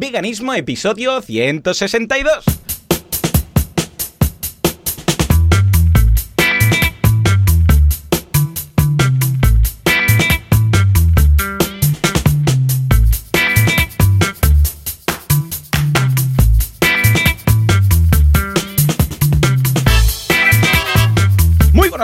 Veganismo, episodio 162.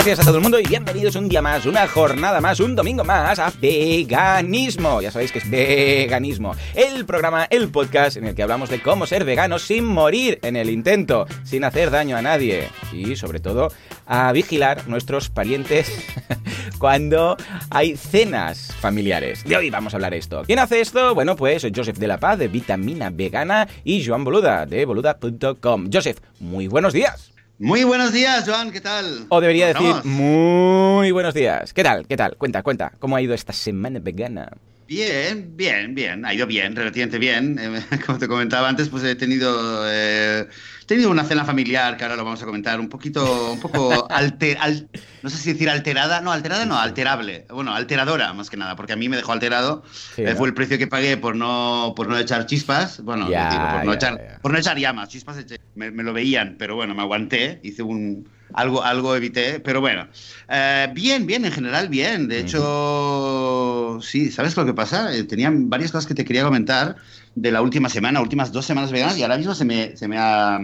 Días a todo el mundo y bienvenidos un día más, una jornada más, un domingo más a Veganismo. Ya sabéis que es Veganismo, el programa, el podcast en el que hablamos de cómo ser veganos sin morir en el intento, sin hacer daño a nadie y sobre todo a vigilar nuestros parientes cuando hay cenas familiares. De hoy vamos a hablar esto. ¿Quién hace esto? Bueno, pues Joseph de la Paz de Vitamina Vegana y Joan Boluda de boluda.com. Joseph, muy buenos días. Muy buenos días, Joan, ¿qué tal? O debería ¿Cómo decir estamos? muy buenos días. ¿Qué tal? ¿Qué tal? Cuenta, cuenta. ¿Cómo ha ido esta semana vegana? Bien, bien, bien. Ha ido bien, relativamente bien. Eh, como te comentaba antes, pues he tenido, eh, tenido una cena familiar que ahora lo vamos a comentar, un poquito, un poco alter, al- no sé si decir alterada, no, alterada no, alterable. Bueno, alteradora más que nada, porque a mí me dejó alterado. Sí, Eh, ¿no? Fue el precio que pagué por no, por no echar chispas. Bueno, Ya, digo, por, no ya, echar, ya. por no echar llamas. Chispas eché. me, me lo veían, pero bueno, me aguanté, hice un algo, algo evité, pero bueno. Eh, bien, bien, en general bien. De hecho, sí, ¿sabes lo que pasa? Eh, tenía varias cosas que te quería comentar de la última semana, últimas dos semanas veganas, y ahora mismo se me, se me ha...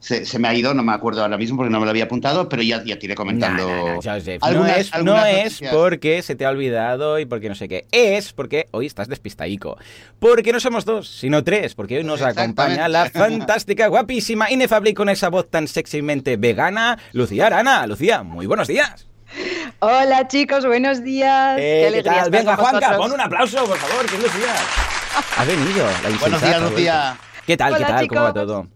Se, se me ha ido, no me acuerdo ahora mismo porque no me lo había apuntado, pero ya, ya te iré comentando. No, no, no, Joseph, algunas- no es, no es porque se te ha olvidado y porque no sé qué. Es porque hoy estás despistaico. Porque no somos dos, sino tres. Porque hoy nos acompaña la fantástica, guapísima, inefable y con esa voz tan sexymente vegana, Lucía Arana. Lucía, muy buenos días. Hola chicos, buenos días. Eh, Qué Venga, Juanca, vosotros. pon un aplauso, por favor, que es Lucía. Ha venido la Buenos días, Lucía. ¿Qué tal? ¿Qué tal? ¿Cómo va todo?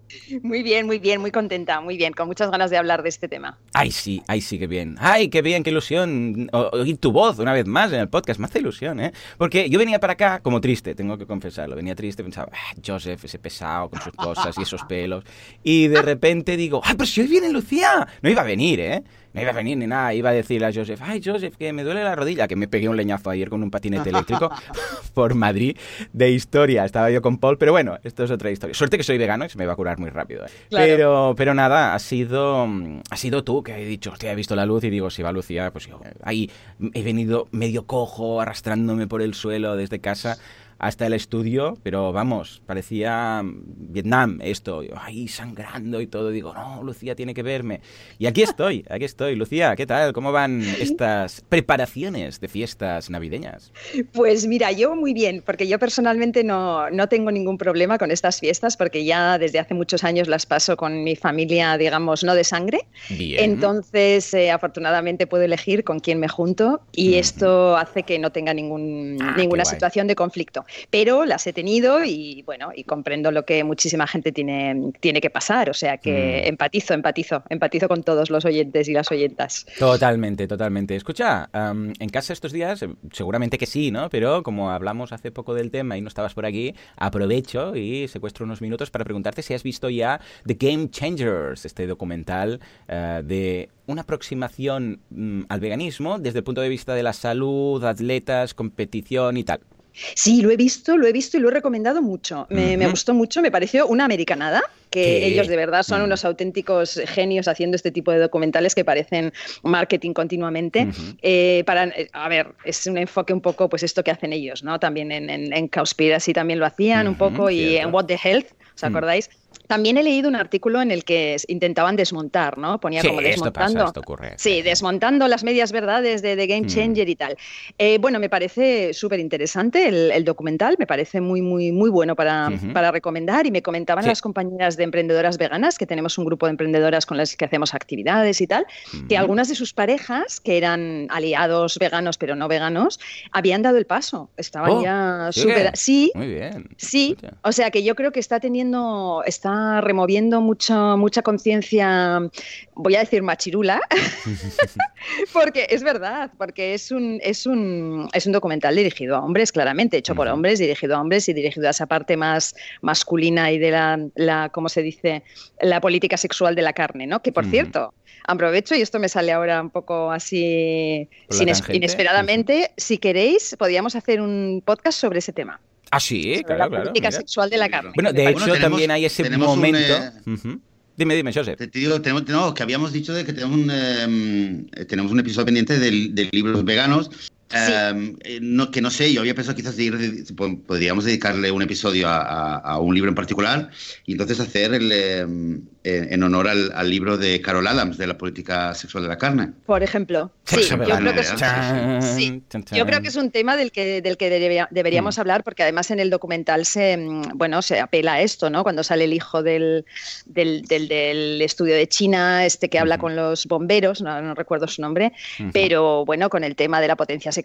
Muy bien, muy bien, muy contenta, muy bien, con muchas ganas de hablar de este tema. Ay, sí, ay, sí, qué bien. Ay, qué bien, qué ilusión o- oír tu voz una vez más en el podcast. Me hace ilusión, ¿eh? Porque yo venía para acá como triste, tengo que confesarlo. Venía triste, pensaba, ah, Joseph, ese pesado con sus cosas y esos pelos. Y de repente digo, ay, pero si hoy viene Lucía. No iba a venir, ¿eh? No iba a venir ni nada. Iba a decirle a Joseph, ay, Joseph, que me duele la rodilla. Que me pegué un leñazo ayer con un patinete eléctrico por Madrid de historia. Estaba yo con Paul, pero bueno, esto es otra historia. Suerte que soy vegano y se me va a curar muy rápido. ¿eh? Claro. Pero, pero nada, ha sido, ha sido tú que he dicho, hostia, he visto la luz y digo, si va Lucía, pues yo ahí he venido medio cojo, arrastrándome por el suelo desde casa hasta el estudio, pero vamos, parecía Vietnam esto, yo ahí sangrando y todo, digo, no, Lucía tiene que verme. Y aquí estoy, aquí estoy. Lucía, ¿qué tal? ¿Cómo van estas preparaciones de fiestas navideñas? Pues mira, yo muy bien, porque yo personalmente no, no tengo ningún problema con estas fiestas, porque ya desde hace muchos años las paso con mi familia, digamos, no de sangre. Bien. Entonces, eh, afortunadamente puedo elegir con quién me junto y esto hace que no tenga ningún, Ah, ninguna situación de conflicto. Pero las he tenido y bueno, y comprendo lo que muchísima gente tiene, tiene que pasar. O sea que Mm. empatizo, empatizo, empatizo con todos los oyentes y las oyentas. Totalmente, totalmente. Escucha, en casa estos días, eh, seguramente que sí, ¿no? Pero como hablamos hace poco del tema y no estabas por aquí, aprovecho y secuestro unos minutos para preguntarte si has visto ya The Game Changers, este documental eh, de una aproximación mm, al veganismo desde el punto de vista de la salud, atletas, competición y tal. Sí, lo he visto, lo he visto y lo he recomendado mucho. Me, gustó mucho, me pareció una americanada, que ¿Qué? ellos de verdad son Mm. unos auténticos genios haciendo este tipo de documentales que parecen marketing continuamente. Eh, para, eh, a ver, es un enfoque un poco, pues esto que hacen ellos, ¿no? También en, en, en Cowspiracy también lo hacían un poco y en What the Health, ¿os Mm. acordáis? También he leído un artículo en el que intentaban desmontar, ¿no? Ponía Sí, como esto pasa, desmontando. esto ocurre. Sí, desmontando las medias verdades de The Game Mm. Changer y tal. Eh, bueno, me parece súper interesante el, el documental, me parece muy, muy, muy bueno para, para recomendar y me comentaban Sí. las compañeras de emprendedoras veganas, que tenemos un grupo de emprendedoras con las que hacemos actividades y tal, que algunas de sus parejas, que eran aliados veganos pero no veganos, habían dado el paso, estaban Oh, ya súper... Sí, Muy bien. Sí, o sea que yo creo que está teniendo, está removiendo mucho, mucha conciencia, voy a decir machirula, porque es verdad, porque es un, es un, es un documental dirigido a hombres, claramente, hecho por hombres, dirigido a hombres y dirigido a esa parte más masculina y de la, la ¿cómo se dice?, la política sexual de la carne, ¿no? Que por cierto, aprovecho y esto me sale ahora un poco así sin- inesperadamente, si queréis, podríamos hacer un podcast sobre ese tema. Ah, sí, claro, la claro. política mira. sexual de la carne. Bueno, de hecho, Bueno, tenemos- también hay ese tenemos un, momento. eh, Ujú. Dime, dime, Joseph. Te, te digo, tenemos, no, que habíamos dicho de que tenemos un, eh, tenemos un episodio pendiente del, del libro Los veganos. Eh, eh, no, que no sé, yo había pensado quizás de ir, podríamos dedicarle un episodio a, a- a un libro en particular y entonces hacer el, eh, en honor al, al libro de Carol Adams de la política sexual de la carne. Por ejemplo, sí, yo creo que es un, Chan, sí, chan, yo creo chan. que es un tema del que, del que debería- deberíamos Mm. hablar, porque además en el documental se, mm, bueno, se apela a esto, ¿no? Cuando sale el hijo del, del, del- del estudio de China, este que habla con los bomberos, no, no recuerdo su nombre, pero bueno, con el tema de la potencia sexual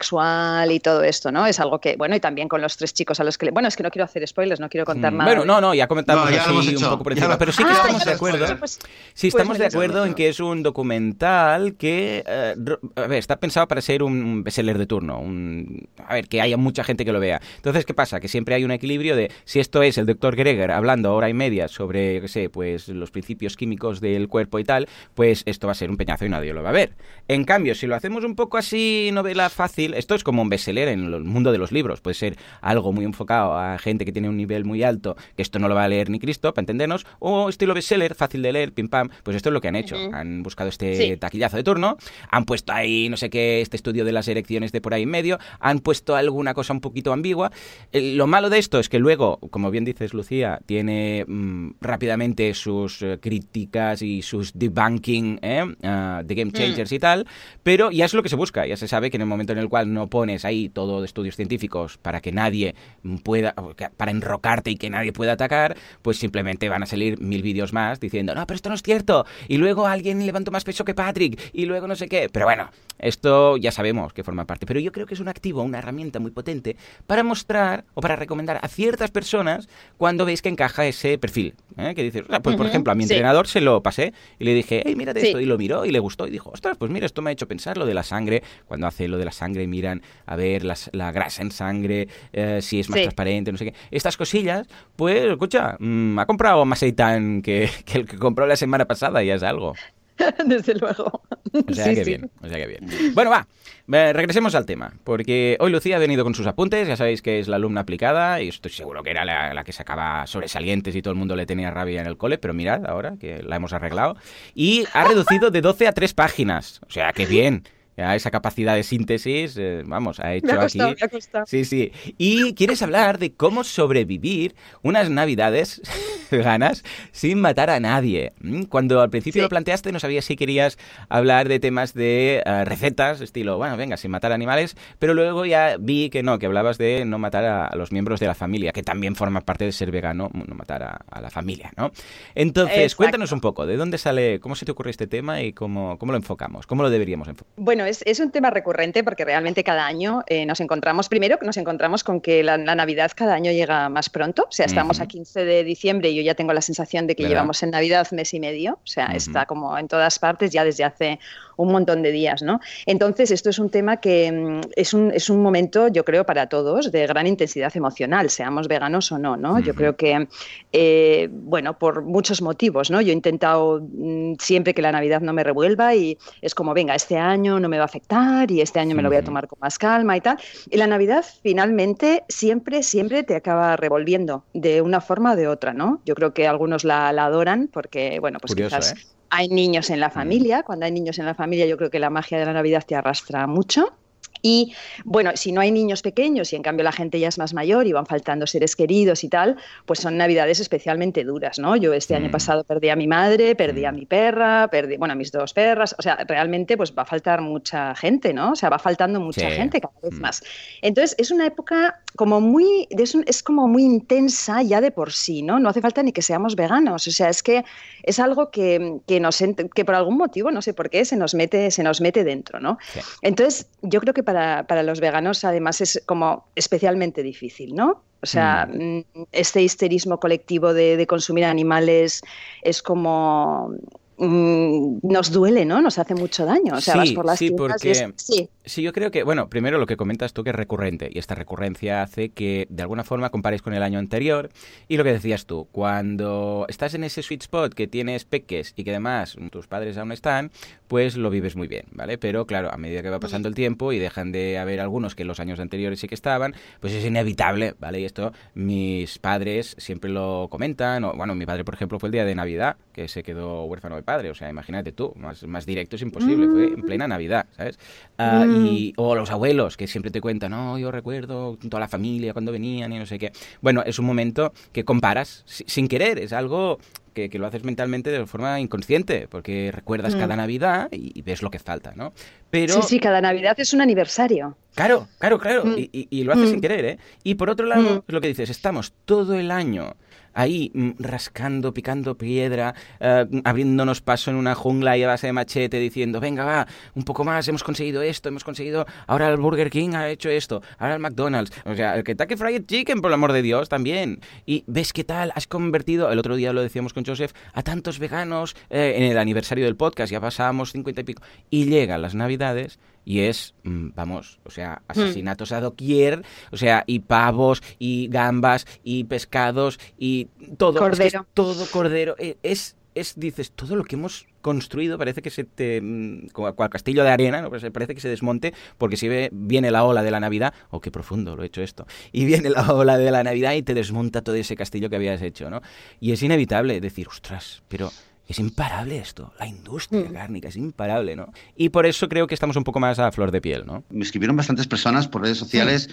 y todo esto, ¿no? Es algo que, bueno, y también con los tres chicos a los que le... Bueno, es que no quiero hacer spoilers, no quiero contar Mm, nada. Bueno, no, no, ya comentamos No, ya así hemos un hecho, poco por encima, pero sí que Ah, estamos de acuerdo. pues- Sí, Pues estamos de acuerdo en que es un documental que eh, a ver, está pensado para ser un bestseller de turno, un, a ver, que haya mucha gente que lo vea. Entonces, ¿qué pasa? Que siempre hay un equilibrio de si esto es el doctor Greger hablando hora y media sobre, yo qué sé, pues los principios químicos del cuerpo y tal, pues esto va a ser un peñazo y nadie lo va a ver. En cambio, si lo hacemos un poco así, novela fácil, esto es como un bestseller en el mundo de los libros, puede ser algo muy enfocado a gente que tiene un nivel muy alto, que esto no lo va a leer ni Cristo, para entendernos, o estilo bestseller, fácil de leer, pim pam, pues esto es lo que han hecho. Han buscado este Sí. taquillazo de turno, han puesto ahí, no sé qué, este estudio de las erecciones de por ahí en medio, han puesto alguna cosa un poquito ambigua. Eh, Lo malo de esto es que luego, como bien dices, Lucía, tiene mm, rápidamente sus eh, críticas y sus debunking ¿eh? Ah, de Game Changers y tal, pero ya es lo que se busca, ya se sabe que en el momento en el cual no pones ahí todo estudios científicos para que nadie pueda, para enrocarte y que nadie pueda atacar, pues simplemente van a salir mil vídeos más diciendo, no, pero esto no es cierto, y luego alguien levantó más peso que Patrick, y luego no sé qué, pero bueno, esto ya sabemos que forma parte, pero yo creo que es un activo, una herramienta muy potente para mostrar o para recomendar a ciertas personas cuando veis que encaja ese perfil, ¿eh? que dices, "Ah, pues por ejemplo, a mi sí. entrenador se lo pasé y le dije, hey, mírate Sí. esto, y lo miró y le gustó y dijo, ostras, pues mira, esto me ha hecho pensar lo de la sangre, cuando hace lo de la sangre miran a ver las- la grasa en sangre, eh, si es más Sí. transparente, no sé qué, estas cosillas, pues escucha, mm, ha comprado más seitan que, que el que compró la semana pasada, ya es algo. Desde luego. O sea Sí, que sí. bien, o sea que bien. Bueno, va, eh, regresemos al tema, porque hoy Lucía ha venido con sus apuntes, ya sabéis que es la alumna aplicada y estoy seguro que era la, la que sacaba sobresalientes y todo el mundo le tenía rabia en el cole, pero mirad ahora que la hemos arreglado. Y ha reducido de 12 a 3 páginas, o sea que bien. Ya esa capacidad de síntesis, eh, vamos, ha hecho Me ha costado, aquí... me ha costado. Sí, sí. Y quieres hablar de cómo sobrevivir unas navidades ganas sin matar a nadie. Mm, Cuando al principio Sí. lo planteaste no sabía si querías hablar de temas de eh, recetas, estilo, bueno, venga, sin matar animales, pero luego ya vi que no, que hablabas de no matar a, a los miembros de la familia, que también forma parte de ser vegano, no matar a, a la familia, ¿no? Entonces, Exacto. cuéntanos un poco, ¿de dónde sale, cómo se te ocurre este tema y cómo, cómo lo enfocamos? ¿Cómo lo deberíamos enfocar? Bueno, es, es un tema recurrente porque realmente cada año eh, nos encontramos, primero nos encontramos con que la, la Navidad cada año llega más pronto, o sea, estamos a 15 de diciembre y yo ya tengo la sensación de que ¿Verdad? llevamos en Navidad mes y medio, o sea, está como en todas partes ya desde hace un montón de días, ¿no? Entonces, esto es un tema que mm, es un, es un momento, yo creo, para todos de gran intensidad emocional, seamos veganos o no, ¿no? Yo creo que, eh, bueno, por muchos motivos, ¿no? Yo he intentado mm, siempre que la Navidad no me revuelva y es como, venga, este año no me va a afectar y este año me lo voy a tomar con más calma y tal. Y la Navidad finalmente siempre, siempre te acaba revolviendo de una forma o de otra, ¿no? Yo creo que algunos la, la adoran porque, bueno, pues Curioso, quizás ¿eh? Hay niños en la familia. Cuando hay niños en la familia, yo creo que la magia de la Navidad te arrastra mucho. Y bueno, si no hay niños pequeños y en cambio la gente ya es más mayor y van faltando seres queridos y tal, pues son navidades especialmente duras, ¿no? Yo este Mm. año pasado perdí a mi madre, perdí a Mm. mi perra, perdí, bueno, a mis dos perras, o sea, realmente pues va a faltar mucha gente, ¿no? O sea, va faltando mucha Sí. gente cada vez Mm. más. Entonces, es una época como muy, es, un- es como muy intensa ya de por sí, ¿no? No hace falta ni que seamos veganos, o sea, es que es algo que, que, nos, que por algún motivo, no sé por qué, se nos mete, se nos mete dentro, ¿no? Sí. Entonces, yo creo que para, para los veganos además es como especialmente difícil, ¿no? O sea, mm, este histerismo colectivo de, de consumir animales es como mm, nos duele, ¿no? Nos hace mucho daño. O sea, vas por las sí, porque es- sí. Sí, yo creo que, bueno, primero lo que comentas tú que es recurrente y esta recurrencia hace que de alguna forma compares con el año anterior y lo que decías tú, cuando estás en ese sweet spot que tienes peques y que además tus padres aún están, pues lo vives muy bien, ¿vale? Pero claro, a medida que va pasando el tiempo y dejan de haber algunos que en los años anteriores sí que estaban, pues es inevitable, ¿vale? Y esto mis padres siempre lo comentan, o bueno, mi padre por ejemplo fue el día de Navidad, que se quedó huérfano de padre, o sea, imagínate tú, más, más directo es imposible, fue en plena Navidad, ¿sabes? Ah, y, o los abuelos, que siempre te cuentan, no, yo recuerdo toda la familia cuando venían y no sé qué. Bueno, es un momento que comparas si- sin querer, es algo que, que lo haces mentalmente de forma inconsciente, porque recuerdas cada Navidad y, y ves lo que falta, ¿no? Pero, Sí, sí, cada Navidad es un aniversario. claro, claro, claro, Mm. y, y- y lo haces Mm. sin querer, ¿eh? Y por otro lado, Mm. lo que dices, estamos todo el año ahí mm, rascando, picando piedra, eh, abriéndonos paso en una jungla y a base de machete diciendo, venga, va, un poco más, hemos conseguido esto, hemos conseguido, ahora el Burger King ha hecho esto, ahora el McDonald's, o sea, el Kentucky Fried Chicken, por el amor de Dios, también. Y ves qué tal, has convertido, el otro día lo decíamos con Joseph, a tantos veganos eh, en el aniversario del podcast, ya pasábamos 50 y pico, y llegan las navidades y es, mm, vamos, o sea, asesinatos a doquier, o sea, y pavos, y gambas, y pescados, y todo. es que es Cordero. todo cordero. eh, Es, es, dices, todo lo que hemos construido parece que se te... mm, como cual castillo de arena, ¿no? Pues parece que se desmonte porque si ve, viene la ola de la Navidad, oh, qué profundo lo he hecho esto, y viene la ola de la Navidad y te desmonta todo ese castillo que habías hecho, ¿no? Y es inevitable decir, ostras, pero... Es imparable esto, la industria Mm. cárnica es imparable, ¿no? Y por eso creo que estamos un poco más a flor de piel, ¿no? Me escribieron bastantes personas por redes sociales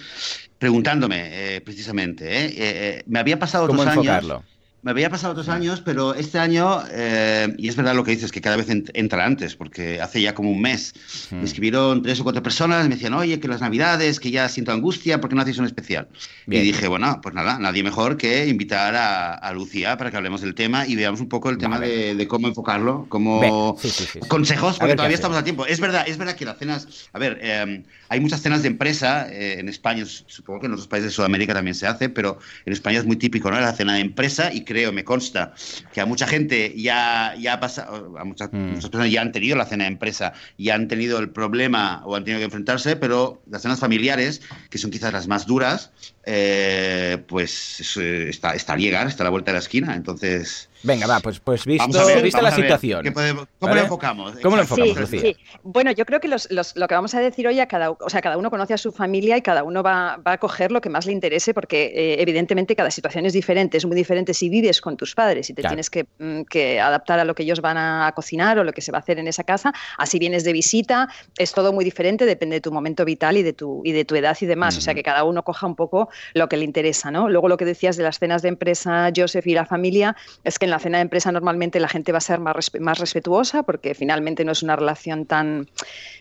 preguntándome, eh, precisamente. ¿eh? Eh, eh, me había pasado ¿Cómo otros enfocarlo? años. Me había pasado otros años, pero este año, eh, y es verdad lo que dices, que cada vez ent- entra antes, porque hace ya como un mes, Hmm. me escribieron tres o cuatro personas, me decían, oye, que las navidades, que ya siento angustia, ¿por qué no hacéis un especial? Bien. Y dije, bueno, pues nada, nadie mejor que invitar a, a Lucía para que hablemos del tema y veamos un poco el tema Vale. de, de cómo enfocarlo, cómo... Ve, sí, sí, sí, sí. Consejos, porque todavía estamos a tiempo. Es verdad, es verdad que las cenas. A ver, eh, hay muchas cenas de empresa eh, en España, supongo que en otros países de Sudamérica también se hace, pero en España es muy típico, ¿no? La cena de empresa y creo, me consta, que a mucha gente ya, ya ha pasado, a muchas, Mm. muchas personas ya han tenido la cena de empresa y han tenido el problema o han tenido que enfrentarse, pero las cenas familiares, que son quizás las más duras, eh, pues es, eh, está, está a llegar, está a la vuelta de la esquina. Entonces, Venga, va, pues, pues visto, ver, vista la situación. podemos- ¿Cómo ¿vale? lo enfocamos? ¿Cómo lo enfocamos, Sí, Lucía? sí. Bueno, yo creo que los- los- lo que vamos a decir hoy, a cada, o sea, cada uno conoce a su familia y cada uno va, va a coger lo que más le interese porque eh, evidentemente cada situación es diferente. Es muy diferente si vives con tus padres y te Claro. tienes que, mm, que adaptar a lo que ellos van a cocinar o lo que se va a hacer en esa casa. Así vienes de visita, es todo muy diferente, depende de tu momento vital y de tu, y de tu edad y demás. O sea, que cada uno coja un poco lo que le interesa, ¿no? Luego lo que decías de las cenas de empresa, Joseph y la familia, es que en la cena de empresa normalmente la gente va a ser más, más respetuosa porque finalmente no es una relación tan,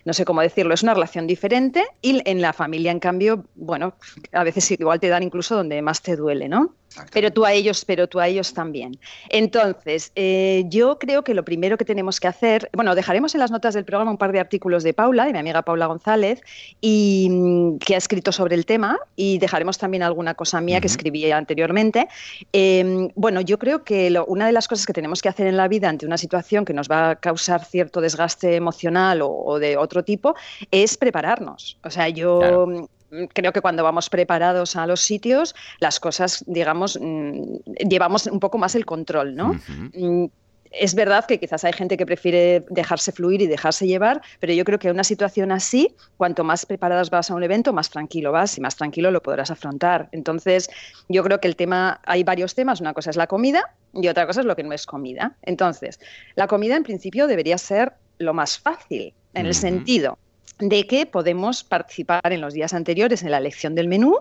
no sé cómo decirlo, es una relación diferente y en la familia, en cambio, bueno, a veces igual te dan incluso donde más te duele, ¿no? Pero tú a ellos, pero tú a ellos también. Entonces, eh, yo creo que lo primero que tenemos que hacer, bueno, dejaremos en las notas del programa un par de artículos de Paula, de mi amiga Paula González, y mm, que ha escrito sobre el tema, y dejaremos también alguna cosa mía que escribí anteriormente. Eh, bueno, yo creo que lo- una de las cosas que tenemos que hacer en la vida ante una situación que nos va a causar cierto desgaste emocional o, o de otro tipo es prepararnos. O sea, yo Claro. Mm, creo que cuando vamos preparados a los sitios, las cosas, digamos, mm, llevamos un poco más el control, ¿no? Mm, Es verdad que quizás hay gente que prefiere dejarse fluir y dejarse llevar, pero yo creo que en una situación así, cuanto más preparadas vas a un evento, más tranquilo vas y más tranquilo lo podrás afrontar. Entonces, yo creo que el tema, hay varios temas. Una cosa es la comida y otra cosa es lo que no es comida. Entonces, la comida en principio debería ser lo más fácil, en el sentido de que podemos participar en los días anteriores en la elección del menú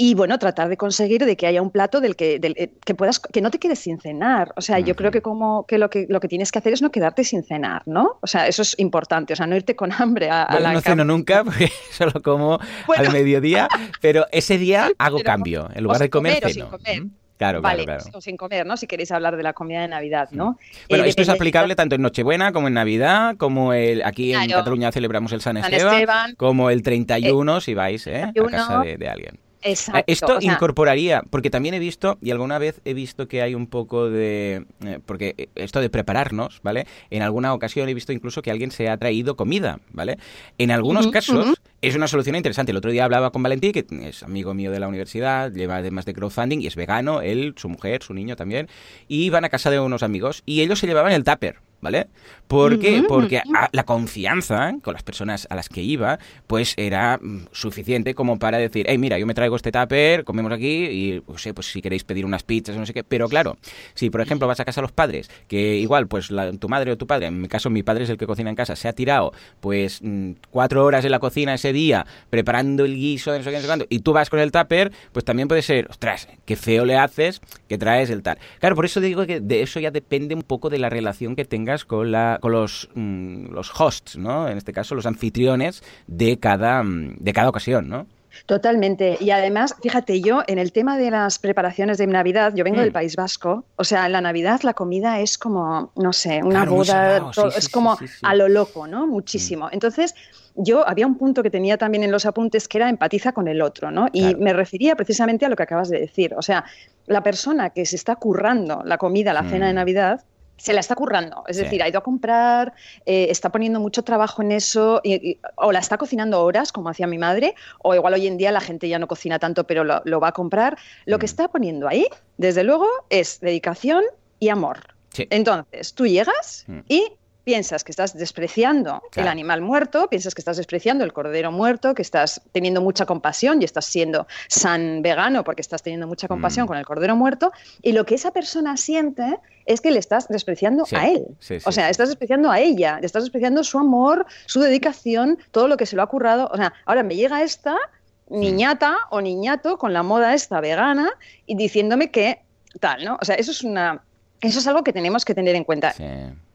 y bueno, tratar de conseguir de que haya un plato del que, del, eh, que puedas, que no te quedes sin cenar. O sea, yo creo que como que lo que lo que tienes que hacer es no quedarte sin cenar, ¿no? O sea, eso es importante. O sea, no irte con hambre a, a Bueno, la no ceno nunca porque solo como Bueno. al mediodía, pero ese día hago Pero- cambio. En lugar de comer, comer o sin ceno. Claro, vale, claro, claro. o sin comer, ¿no? Si queréis hablar de la comida de Navidad, ¿no? Bueno, Eh, esto es aplicable tanto en Nochebuena como en Navidad, como el, aquí en. Cataluña celebramos el San San Esteban, como el 31 si vais ¿eh? a 31. casa de, de alguien. Exacto. Esto o sea, incorporaría, porque también he visto, y alguna vez he visto que hay un poco de... eh, porque esto de prepararnos, ¿vale? En alguna ocasión he visto incluso que alguien se ha traído comida, ¿vale? En algunos casos es una solución interesante. El otro día hablaba con Valentín, que es amigo mío de la universidad, lleva además de crowdfunding y es vegano, él, su mujer, su niño también, y iban a casa de unos amigos y ellos se llevaban el tupper. ¿Vale? ¿Por qué? Porque a- la confianza con las personas a las que iba, pues era mm, suficiente como para decir, hey, mira, yo me traigo este tupper, comemos aquí y, no sé, pues si queréis pedir unas pizzas o no sé qué. Pero claro, si por ejemplo vas a casa de los padres, que igual, pues la- tu madre o tu padre, en mi caso mi padre es el que cocina en casa, se ha tirado pues mm, cuatro horas en la cocina ese día preparando el guiso no sé qué, no sé cuánto, y tú vas con el tupper, pues también puede ser, ostras, qué feo le haces que traes el tal. Claro, por eso digo que de eso ya depende un poco de la relación que tengas con, la, con los, mm, los hosts, ¿no? En este caso, los anfitriones de cada, mm, de cada ocasión, ¿no? Totalmente. Y además, fíjate, yo en el tema de las preparaciones de Navidad, yo vengo Mm. del País Vasco, o sea, en la Navidad la comida es como, no sé, una Claro, boda, sí, sí, es sí, como a lo loco, ¿no? Muchísimo. Entonces, yo había un punto que tenía también en los apuntes que era empatiza con el otro, ¿no? Y Claro. me refería precisamente a lo que acabas de decir. O sea, la persona que se está currando la comida, la cena de Mm. Navidad, se la está currando, es Sí. decir, ha ido a comprar, eh, está poniendo mucho trabajo en eso, y- y- o la está cocinando horas, como hacía mi madre, o igual hoy en día la gente ya no cocina tanto, pero lo, lo va a comprar. Lo que Mm. está poniendo ahí, desde luego, es dedicación y amor. Sí. Entonces, tú llegas Mm. y piensas que estás despreciando el animal muerto, piensas que estás despreciando el cordero muerto, que estás teniendo mucha compasión y estás siendo san vegano porque estás teniendo mucha compasión Mm. con el cordero muerto, y lo que esa persona siente es que le estás despreciando Sí, a él. sí, sí, o sea, estás despreciando a ella, le estás despreciando su amor, su dedicación, todo lo que se lo ha currado. O sea, ahora me llega esta niñata o niñato con la moda esta vegana y diciéndome que tal, ¿no? O sea, eso es una eso es algo que tenemos que tener en cuenta.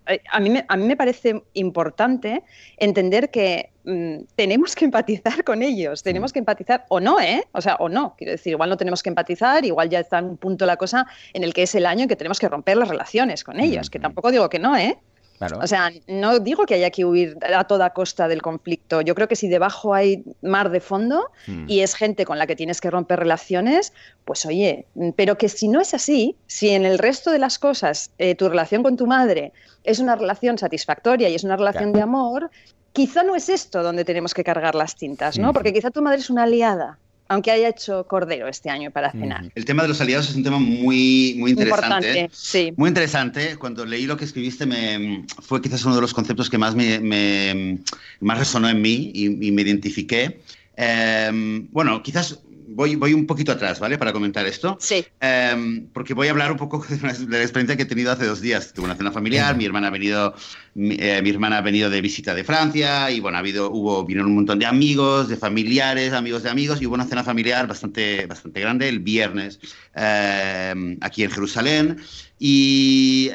Eh, A mí, me, a mí me parece importante entender que mm, tenemos que empatizar con ellos, tenemos que empatizar o no, ¿eh? O sea, o no, quiero decir, igual no tenemos que empatizar, igual ya está en un punto la cosa en el que es el año en que tenemos que romper las relaciones con ellos, que tampoco digo que no, ¿eh? Claro. O sea, no digo que haya que huir a toda costa del conflicto. Yo creo que si debajo hay mar de fondo Mm. y es gente con la que tienes que romper relaciones, pues oye, pero que si no es así, si en el resto de las cosas eh, tu relación con tu madre es una relación satisfactoria y es una relación Claro. de amor, quizá no es esto donde tenemos que cargar las tintas, ¿no? Ujú. Porque quizá tu madre es una aliada, aunque haya hecho cordero este año para cenar. El tema de los aliados es un tema muy, muy interesante. Importante, sí. Muy interesante. Cuando leí lo que escribiste, me, fue quizás uno de los conceptos que más, me, me- más resonó en mí y, y me identifiqué. Eh, bueno, quizás voy, voy un poquito atrás, ¿vale? Para comentar esto. Sí. Eh, porque voy a hablar un poco de la, de la experiencia que he tenido hace dos días. Tuve una cena familiar, mi hermana ha venido, mi, eh, mi hermana ha venido de visita de Francia y bueno, ha habido, hubo, vinieron un montón de amigos, de familiares, amigos de amigos y hubo una cena familiar bastante, bastante grande el viernes eh, aquí en Jerusalén y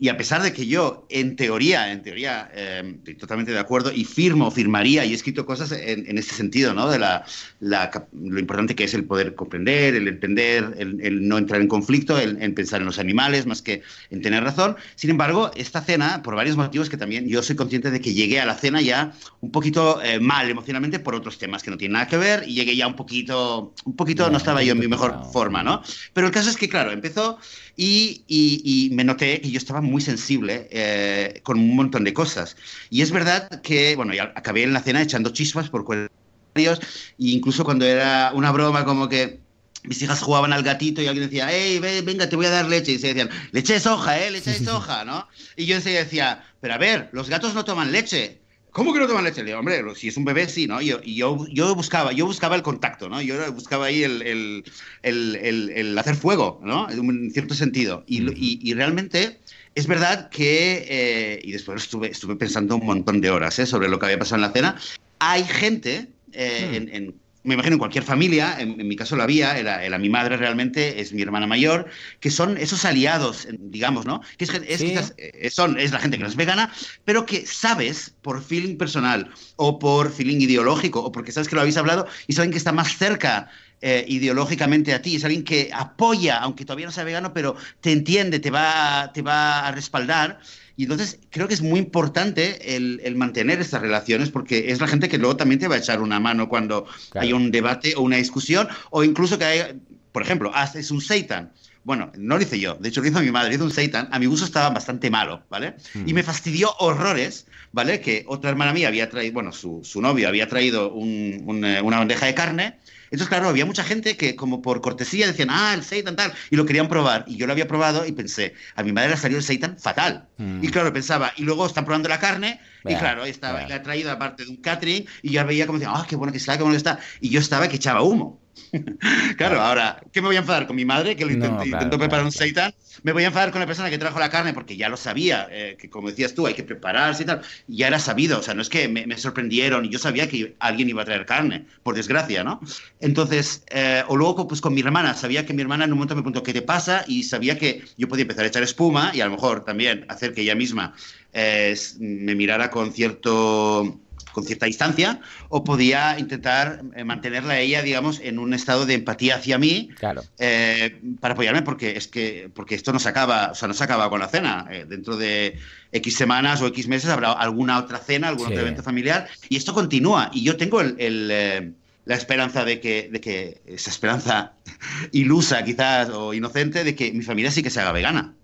y a pesar de que yo, en teoría, en teoría, eh, estoy totalmente de acuerdo y firmo, firmaría y he escrito cosas en, en este sentido, ¿no? De la, la, lo importante que es el poder comprender, el entender, el, el no entrar en conflicto, el, el, pensar en los animales más que en tener razón. Sin embargo, esta cena, por varios motivos que también yo soy consciente de que llegué a la cena ya un poquito eh, mal emocionalmente por otros temas que no tienen nada que ver y llegué ya un poquito, un poquito, no, no estaba yo en mi mejor no. forma, ¿no? Pero el caso es que, claro, empezó y, y, y me noté que yo estaba muy sensible eh, con un montón de cosas. Y es verdad que, bueno, ya acabé en la cena echando chispas por comentarios, e incluso cuando era una broma como que mis hijas jugaban al gatito y alguien decía, hey, venga, te voy a dar leche. Y se decían, leche de soja, ¿eh? Leche de soja, ¿no? Y yo enseguida decía, pero a ver, los gatos no toman leche. ¿Cómo que no toman leche? Le digo, hombre, si es un bebé, sí, ¿no? Yo, y yo, yo, buscaba, yo buscaba el contacto, ¿no? Yo buscaba ahí el, el, el, el, hacer fuego, ¿no? En cierto sentido. Y, y, y realmente es verdad que, eh, y después estuve, estuve pensando un montón de horas ¿eh? sobre lo que había pasado en la cena, hay gente eh, mm. en, en, me imagino en cualquier familia, en, en mi caso lo había, era, era, mi madre realmente, es mi hermana mayor, que son esos aliados, digamos, ¿no? Que es, es, sí. quizás, son, es la gente que no es vegana, pero que sabes por feeling personal o por feeling ideológico o porque sabes que lo habéis hablado y saben que está más cerca eh, ideológicamente a ti, es alguien que apoya, aunque todavía no sea vegano, pero te entiende, te va, te va a respaldar. Y entonces creo que es muy importante el, mantener estas relaciones porque es la gente que luego también te va a echar una mano cuando hay un debate o una discusión o incluso que hay, por ejemplo, haces un seitan. Bueno, no lo hice yo, de hecho lo hizo mi madre, hizo un seitan, a mi gusto estaba bastante malo, ¿vale? Y me fastidió horrores, ¿vale? Que otra hermana mía había traído, bueno, su, novio había traído una bandeja de carne entonces, claro, había mucha gente que como por cortesía decían, ah, el seitan tal, y lo querían probar. Y yo lo había probado y pensé, a mi madre le salió el seitan fatal. Mm. Y claro, pensaba, y luego están probando la carne, y claro, estaba, le ha traído aparte de un catering, y yo veía como decía, ah, qué bueno que está, qué bueno que está. Y yo estaba que echaba humo. claro, ahora, ¿qué me voy a enfadar con mi madre que lo intentó, preparar un seitan? Me voy a enfadar con la persona que trajo la carne porque ya lo sabía, eh, que como decías tú, hay que prepararse y tal. Ya era sabido, o sea, no es que me, sorprendieron y yo sabía que alguien iba a traer carne, por desgracia, ¿no? Entonces, eh, o luego pues con mi hermana, sabía que mi hermana en un momento me preguntó, ¿qué te pasa? Y sabía que yo podía empezar a echar espuma y a lo mejor también hacer que ella misma eh, me mirara con cierto con cierta distancia, o podía intentar eh, mantenerla a ella, digamos, en un estado de empatía hacia mí, claro. Eh, para apoyarme, porque es que porque esto no se acaba, o sea, no se acaba con la cena. Eh, dentro de X semanas o X meses habrá alguna otra cena, algún otro evento familiar, y esto continúa. Y yo tengo el, la esperanza de que, de que esa esperanza ilusa quizás o inocente de que mi familia sí que se haga vegana.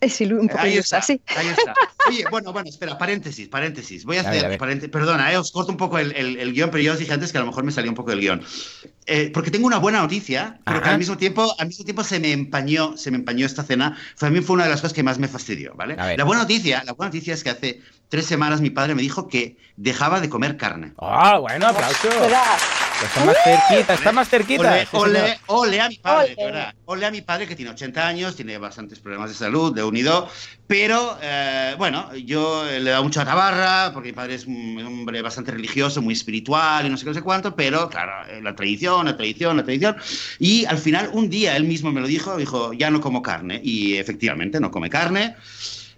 Es un poco ahí está, sí. Ahí está. Oye, bueno, bueno, espera, paréntesis, paréntesis. Voy a hacer, paréntesis, perdona, eh, os corto un poco el, el, guion, pero yo os dije antes que a lo mejor me salió un poco del guion. Eh, porque tengo una buena noticia, pero que al mismo tiempo, al mismo tiempo se me empañó, se me empañó esta cena. También fue una de las cosas que más me fastidió, ¿vale? La buena noticia, la buena noticia es que hace tres semanas mi padre me dijo que dejaba de comer carne. Ah, bueno, aplauso. Está más cerquita, está más cerquita. Ole, a mi padre, ¿verdad? Ole a mi padre que tiene 80 años, tiene bastantes problemas de salud, de unido, pero eh, bueno, yo le he dado mucha tabarra, porque mi padre es un hombre bastante religioso, muy espiritual y no sé qué, no sé cuánto, pero claro, eh, la tradición, la tradición, la tradición. Y al final, un día él mismo me lo dijo, dijo, ya no como carne, y efectivamente no come carne.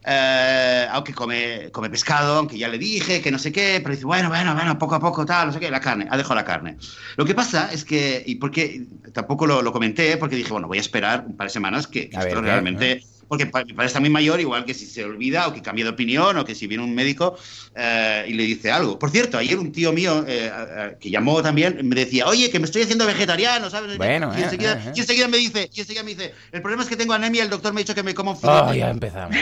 Eh, aunque come, come pescado, aunque ya le dije que no sé qué, pero dice, bueno, bueno, bueno, poco a poco, tal, no sé qué, la carne, ha dejado la carne. Lo que pasa es que, y porque tampoco lo, comenté, porque dije, bueno, voy a esperar un par de semanas que, esto realmente porque mi padre está muy mayor, igual que si se olvida o que cambia de opinión o que si viene un médico eh, y le dice algo. Por cierto, ayer un tío mío eh, eh, que llamó también me decía, oye, que me estoy haciendo vegetariano, ¿sabes? Bueno, y, enseguida, me dice, y enseguida me dice, el problema es que tengo anemia, el doctor me ha dicho que me como un Oh, ya empezamos.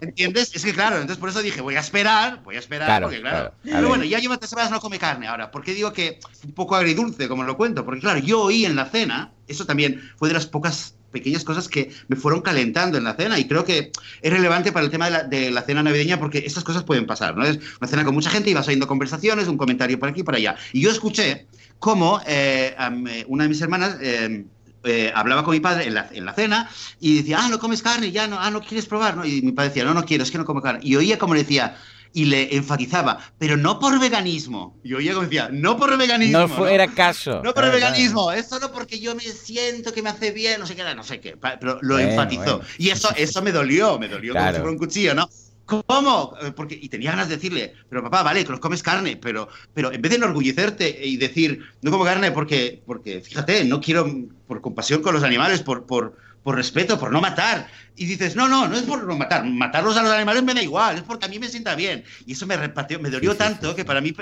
¿Entiendes? Es que claro, entonces por eso dije, voy a esperar, voy a esperar, porque claro. Pero bueno, ya lleva tres semanas no come carne ahora. ¿Por qué digo que un poco agridulce, como lo cuento? Porque claro, yo oí en la cena, eso también fue de las pocas pequeñas cosas que me fueron calentando en la cena y creo que es relevante para el tema de la, cena navideña porque estas cosas pueden pasar, ¿no? Es una cena con mucha gente y vas oyendo conversaciones, un comentario por aquí y por allá. Y yo escuché cómo eh, eh, una de mis hermanas... Eh, hablaba con mi padre en la, en la, cena y decía, ah, no comes carne, ya no, ah, no quieres probar, ¿no? Y mi padre decía, no, no quiero, es que no como carne. Y oía como le decía, y le enfatizaba, pero no por veganismo. Y oía como decía, no por veganismo. No fuera caso. No por el veganismo, es solo porque yo me siento que me hace bien, no sé qué, no sé qué. Pero lo enfatizó. Y eso, eso me dolió, me dolió como si fuera un cuchillo, ¿no? ¿Cómo? Eh, porque, y tenía ganas de decirle, pero papá, vale, que los comes carne, pero, pero en vez de enorgullecerte y decir, no como carne porque, porque fíjate, no quiero, por compasión con los animales, por, por, por respeto, por no matar. Y dices, no, no, no es por no matar. Matarlos a los animales me da igual, es porque a mí me sienta bien. Y eso me repateó, me dolió tanto que para mí,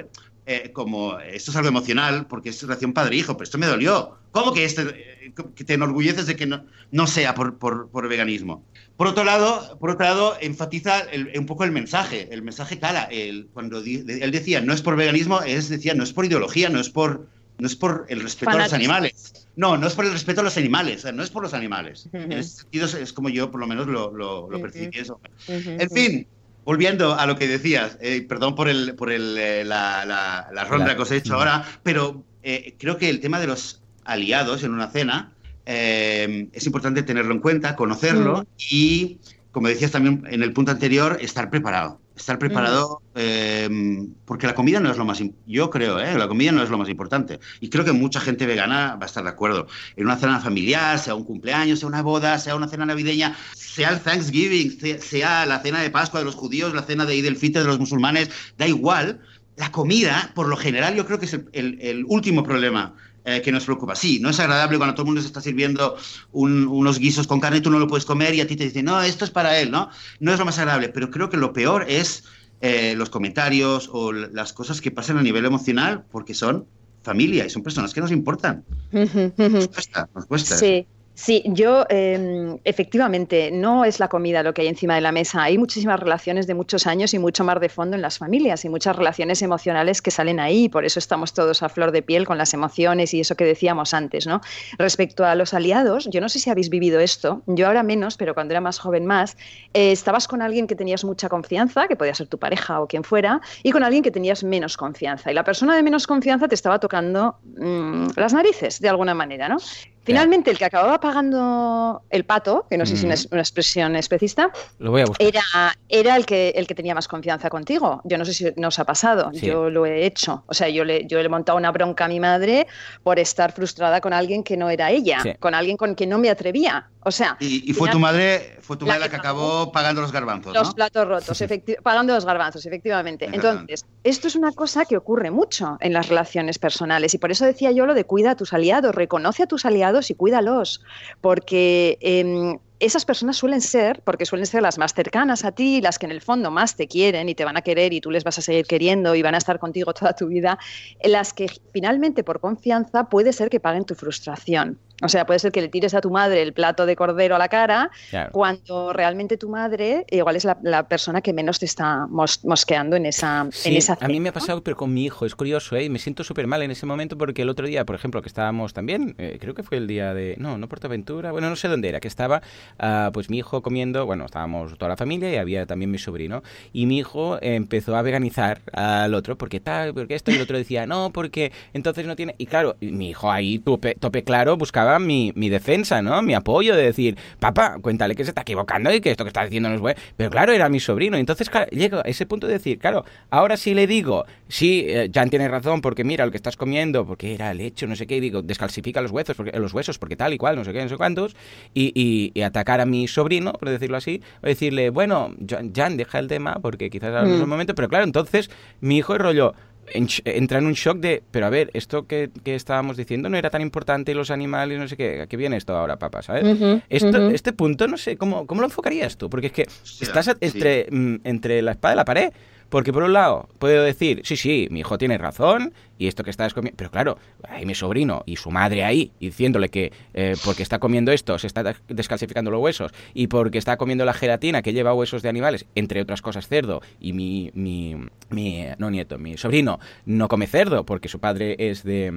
eh, como esto es algo emocional, porque es relación padre-hijo, pero esto me dolió. ¿Cómo que, este, eh, que te enorgulleces de que no, no sea por, por, por, veganismo? Por otro lado, por otro lado enfatiza un poco el mensaje. El mensaje cala. El, cuando él decía, no es por veganismo, es decía, no es por ideología, no es por no es por el respeto a los animales. No, no es por el respeto a los animales, no es por los animales. En ese sentido es, como yo por lo menos lo, lo, percibí eso. En fin, volviendo a lo que decías, eh, perdón por, el, por el, eh, la, la, ronda que os he hecho ahora, pero eh, creo que el tema de los aliados en una cena es importante tenerlo en cuenta, conocerlo y, como decías también en el punto anterior, estar preparado estar preparado, em, porque la comida no es lo más, yo creo, ¿eh? la comida no es lo más importante. Y creo que mucha gente vegana va a estar de acuerdo. En una cena familiar, sea un cumpleaños, sea una boda, sea una cena navideña, sea el Thanksgiving, sea la cena de Pascua de los judíos, la cena de Eid el Fitr de los musulmanes, da igual. La comida, por lo general, yo creo que es el, último problema eh, que nos preocupa. Sí, no es agradable cuando todo el mundo se está sirviendo unos guisos con carne y tú no lo puedes comer y a ti te dicen, no, esto es para él, ¿no? No es lo más agradable, pero creo que lo peor es eh, los comentarios o las cosas que pasan a nivel emocional porque son familia y son personas que nos importan. nos cuesta, nos cuesta. Sí. Sí, yo em, efectivamente no es la comida lo que hay encima de la mesa. Hay muchísimas relaciones de muchos años y mucho más de fondo en las familias y muchas relaciones emocionales que salen ahí. Por eso estamos todos a flor de piel con las emociones y eso que decíamos antes, ¿no? Respecto a los aliados, yo no sé si habéis vivido esto. Yo ahora menos, pero cuando era más joven más, eh, estabas con alguien que tenías mucha confianza, que podía ser tu pareja o quien fuera, y con alguien que tenías menos confianza. Y la persona de menos confianza te estaba tocando mm, las narices de alguna manera, ¿no? Finalmente, el que acababa pagando el pato, que no sé si es una expresión especista, Era, era el, que, el que tenía más confianza contigo. Yo no sé si nos ha pasado, yo lo he hecho. O sea, yo le, yo le he montado una bronca a mi madre por estar frustrada con alguien que no era ella, con alguien con quien no me atrevía. O sea, y, fue tu madre, fue tu madre la que, acabó pagando los garbanzos. Los platos rotos, pagando los garbanzos, efectivamente. Entonces, esto es una cosa que ocurre mucho en las relaciones personales y por eso decía yo lo de cuida a tus aliados, reconoce a tus aliados y cuídalos, porque em, esas personas suelen ser, porque suelen ser las más cercanas a ti, las que en el fondo más te quieren y te van a querer y tú les vas a seguir queriendo y van a estar contigo toda tu vida, las que finalmente por confianza puede ser que paguen tu frustración. O sea, puede ser que le tires a tu madre el plato de cordero a la cara cuando realmente tu madre igual es la, persona que menos te está mosqueando en esa, sí, A mí me ha pasado, pero con mi hijo, es curioso, ¿eh? me siento súper mal en ese momento porque el otro día, por ejemplo, que estábamos también, eh, creo que fue el día de, no, no Portaventura, bueno, no sé dónde era, que estaba uh, pues mi hijo comiendo, bueno, estábamos toda la familia y había también mi sobrino, y mi hijo empezó a veganizar al otro, porque tal, porque esto, y el otro decía, no, porque entonces no tiene, y claro, mi hijo ahí tope, tope claro buscaba mi, mi, defensa, ¿no? Mi apoyo de decir, papá, cuéntale que se está equivocando y que esto que está diciendo no es bueno. Pero claro, era mi sobrino. Entonces, claro, llego a ese punto de decir, claro, ahora sí le digo, sí, eh, Jan tiene razón, porque mira lo que estás comiendo, porque era leche, no sé qué, y digo, descalcifica los huesos, porque, los huesos, porque tal y cual, no sé qué, no sé cuántos, y, y, atacar a mi sobrino, por decirlo así, o decirle, bueno, Jan, deja el tema, porque quizás ahora no es el mm. momento, pero claro, entonces mi hijo es rollo, entra en un shock de, pero a ver, esto que, estábamos diciendo no era tan importante, los animales, no sé qué, ¿a qué viene esto ahora, papá? ¿Sabes? esto, Este punto, no sé, ¿cómo, ¿cómo lo enfocarías tú? Porque es que estás entre, mm, entre la espada y la pared. Porque por un lado, puedo decir, sí, sí, mi hijo tiene razón y esto que está comiendo... Pero claro, hay mi sobrino y su madre ahí diciéndole que eh, porque está comiendo esto se está descalcificando los huesos y porque está comiendo la gelatina que lleva huesos de animales, entre otras cosas cerdo, y mi, mi, mi no nieto, mi sobrino no come cerdo porque su padre es de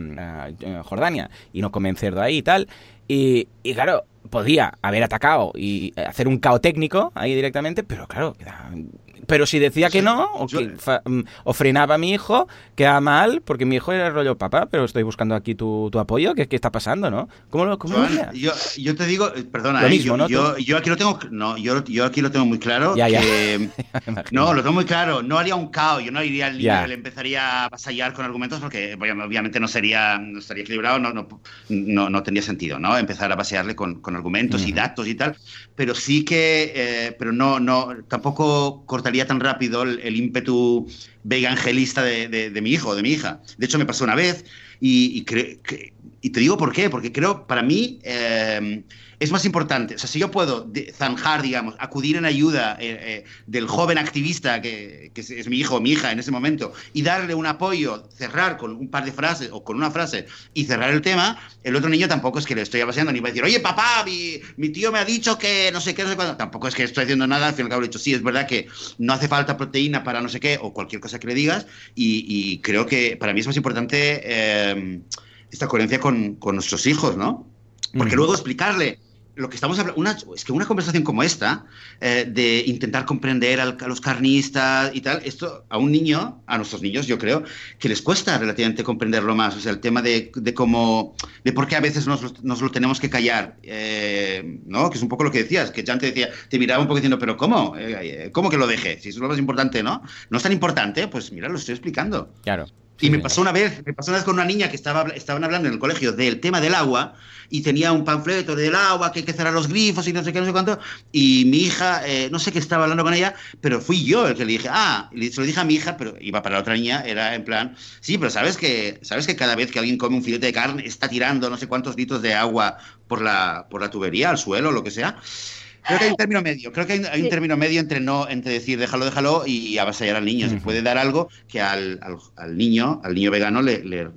eh, Jordania y no comen cerdo ahí y tal. Y, y, claro, podía haber atacado y hacer un cao técnico ahí directamente, pero claro, pero si decía que no, o, que mm, o, frenaba a mi hijo, queda mal, porque mi hijo era el rollo, papá, pero estoy buscando aquí tu, tu apoyo, ¿qué, ¿qué, está pasando, no? ¿Cómo lo, cómo yo, yo, te digo, eh, perdona, eh, yo, yo, aquí lo tengo, no, yo, yo aquí lo tengo muy claro. Ya, que, no, lo tengo muy claro, no haría un caos, yo no iría al líder, le empezaría a vasallar con argumentos, porque obviamente no sería, no estaría equilibrado, no, no, no, no tendría sentido, ¿no? Empezar a pasearle con, con argumentos y datos y tal, pero sí que, eh, pero no, no, tampoco cortaría tan rápido el, ímpetu vegangelista de, de, mi hijo, de mi hija. De hecho, me pasó una vez y, y, te digo por qué, porque creo, para mí, eh, es más importante. O sea, si yo puedo zanjar, digamos, acudir en ayuda eh, eh, del joven activista que, que, es mi hijo o mi hija en ese momento y darle un apoyo, cerrar con un par de frases o con una frase y cerrar el tema, el otro niño tampoco es que le estoy apaseando ni va a decir, oye, papá, mi, mi, tío me ha dicho que no sé qué, no sé cuándo. Tampoco es que estoy haciendo nada, al fin y al cabo he dicho, sí, es verdad que no hace falta proteína para no sé qué o cualquier cosa que le digas y, creo que para mí es más importante eh, esta coherencia con, con, nuestros hijos, ¿no? Porque luego explicarle lo que estamos hablando, es que una conversación como esta, eh, de intentar comprender a los carnistas y tal, esto a un niño, a nuestros niños, yo creo, que les cuesta relativamente comprenderlo más. O sea, el tema de, de cómo, de por qué a veces nos, nos lo tenemos que callar, eh, ¿no? Que es un poco lo que decías, que Jan te decía, te miraba un poco diciendo, pero ¿cómo? Eh, ¿Cómo que lo deje? Si es lo más importante, ¿no? No es tan importante, pues mira, lo estoy explicando. Claro. Y me pasó una vez, me pasó una vez con una niña que estaba, estaban hablando en el colegio del tema del agua y tenía un panfleto del agua, que hay que cerrar los grifos y no sé qué, no sé cuánto. Y mi hija, eh, no sé qué estaba hablando con ella, pero fui yo el que le dije, ah, se lo dije a mi hija, pero iba para la otra niña, era en plan, sí, pero sabes que, sabes que cada vez que alguien come un filete de carne está tirando no sé cuántos litros de agua por la, por la tubería, al suelo, lo que sea. Creo que hay un término medio. Creo que hay, un término medio entre no, entre decir déjalo, déjalo y avasallar al niño. Se puede dar algo que al, al, niño, al niño vegano le, le,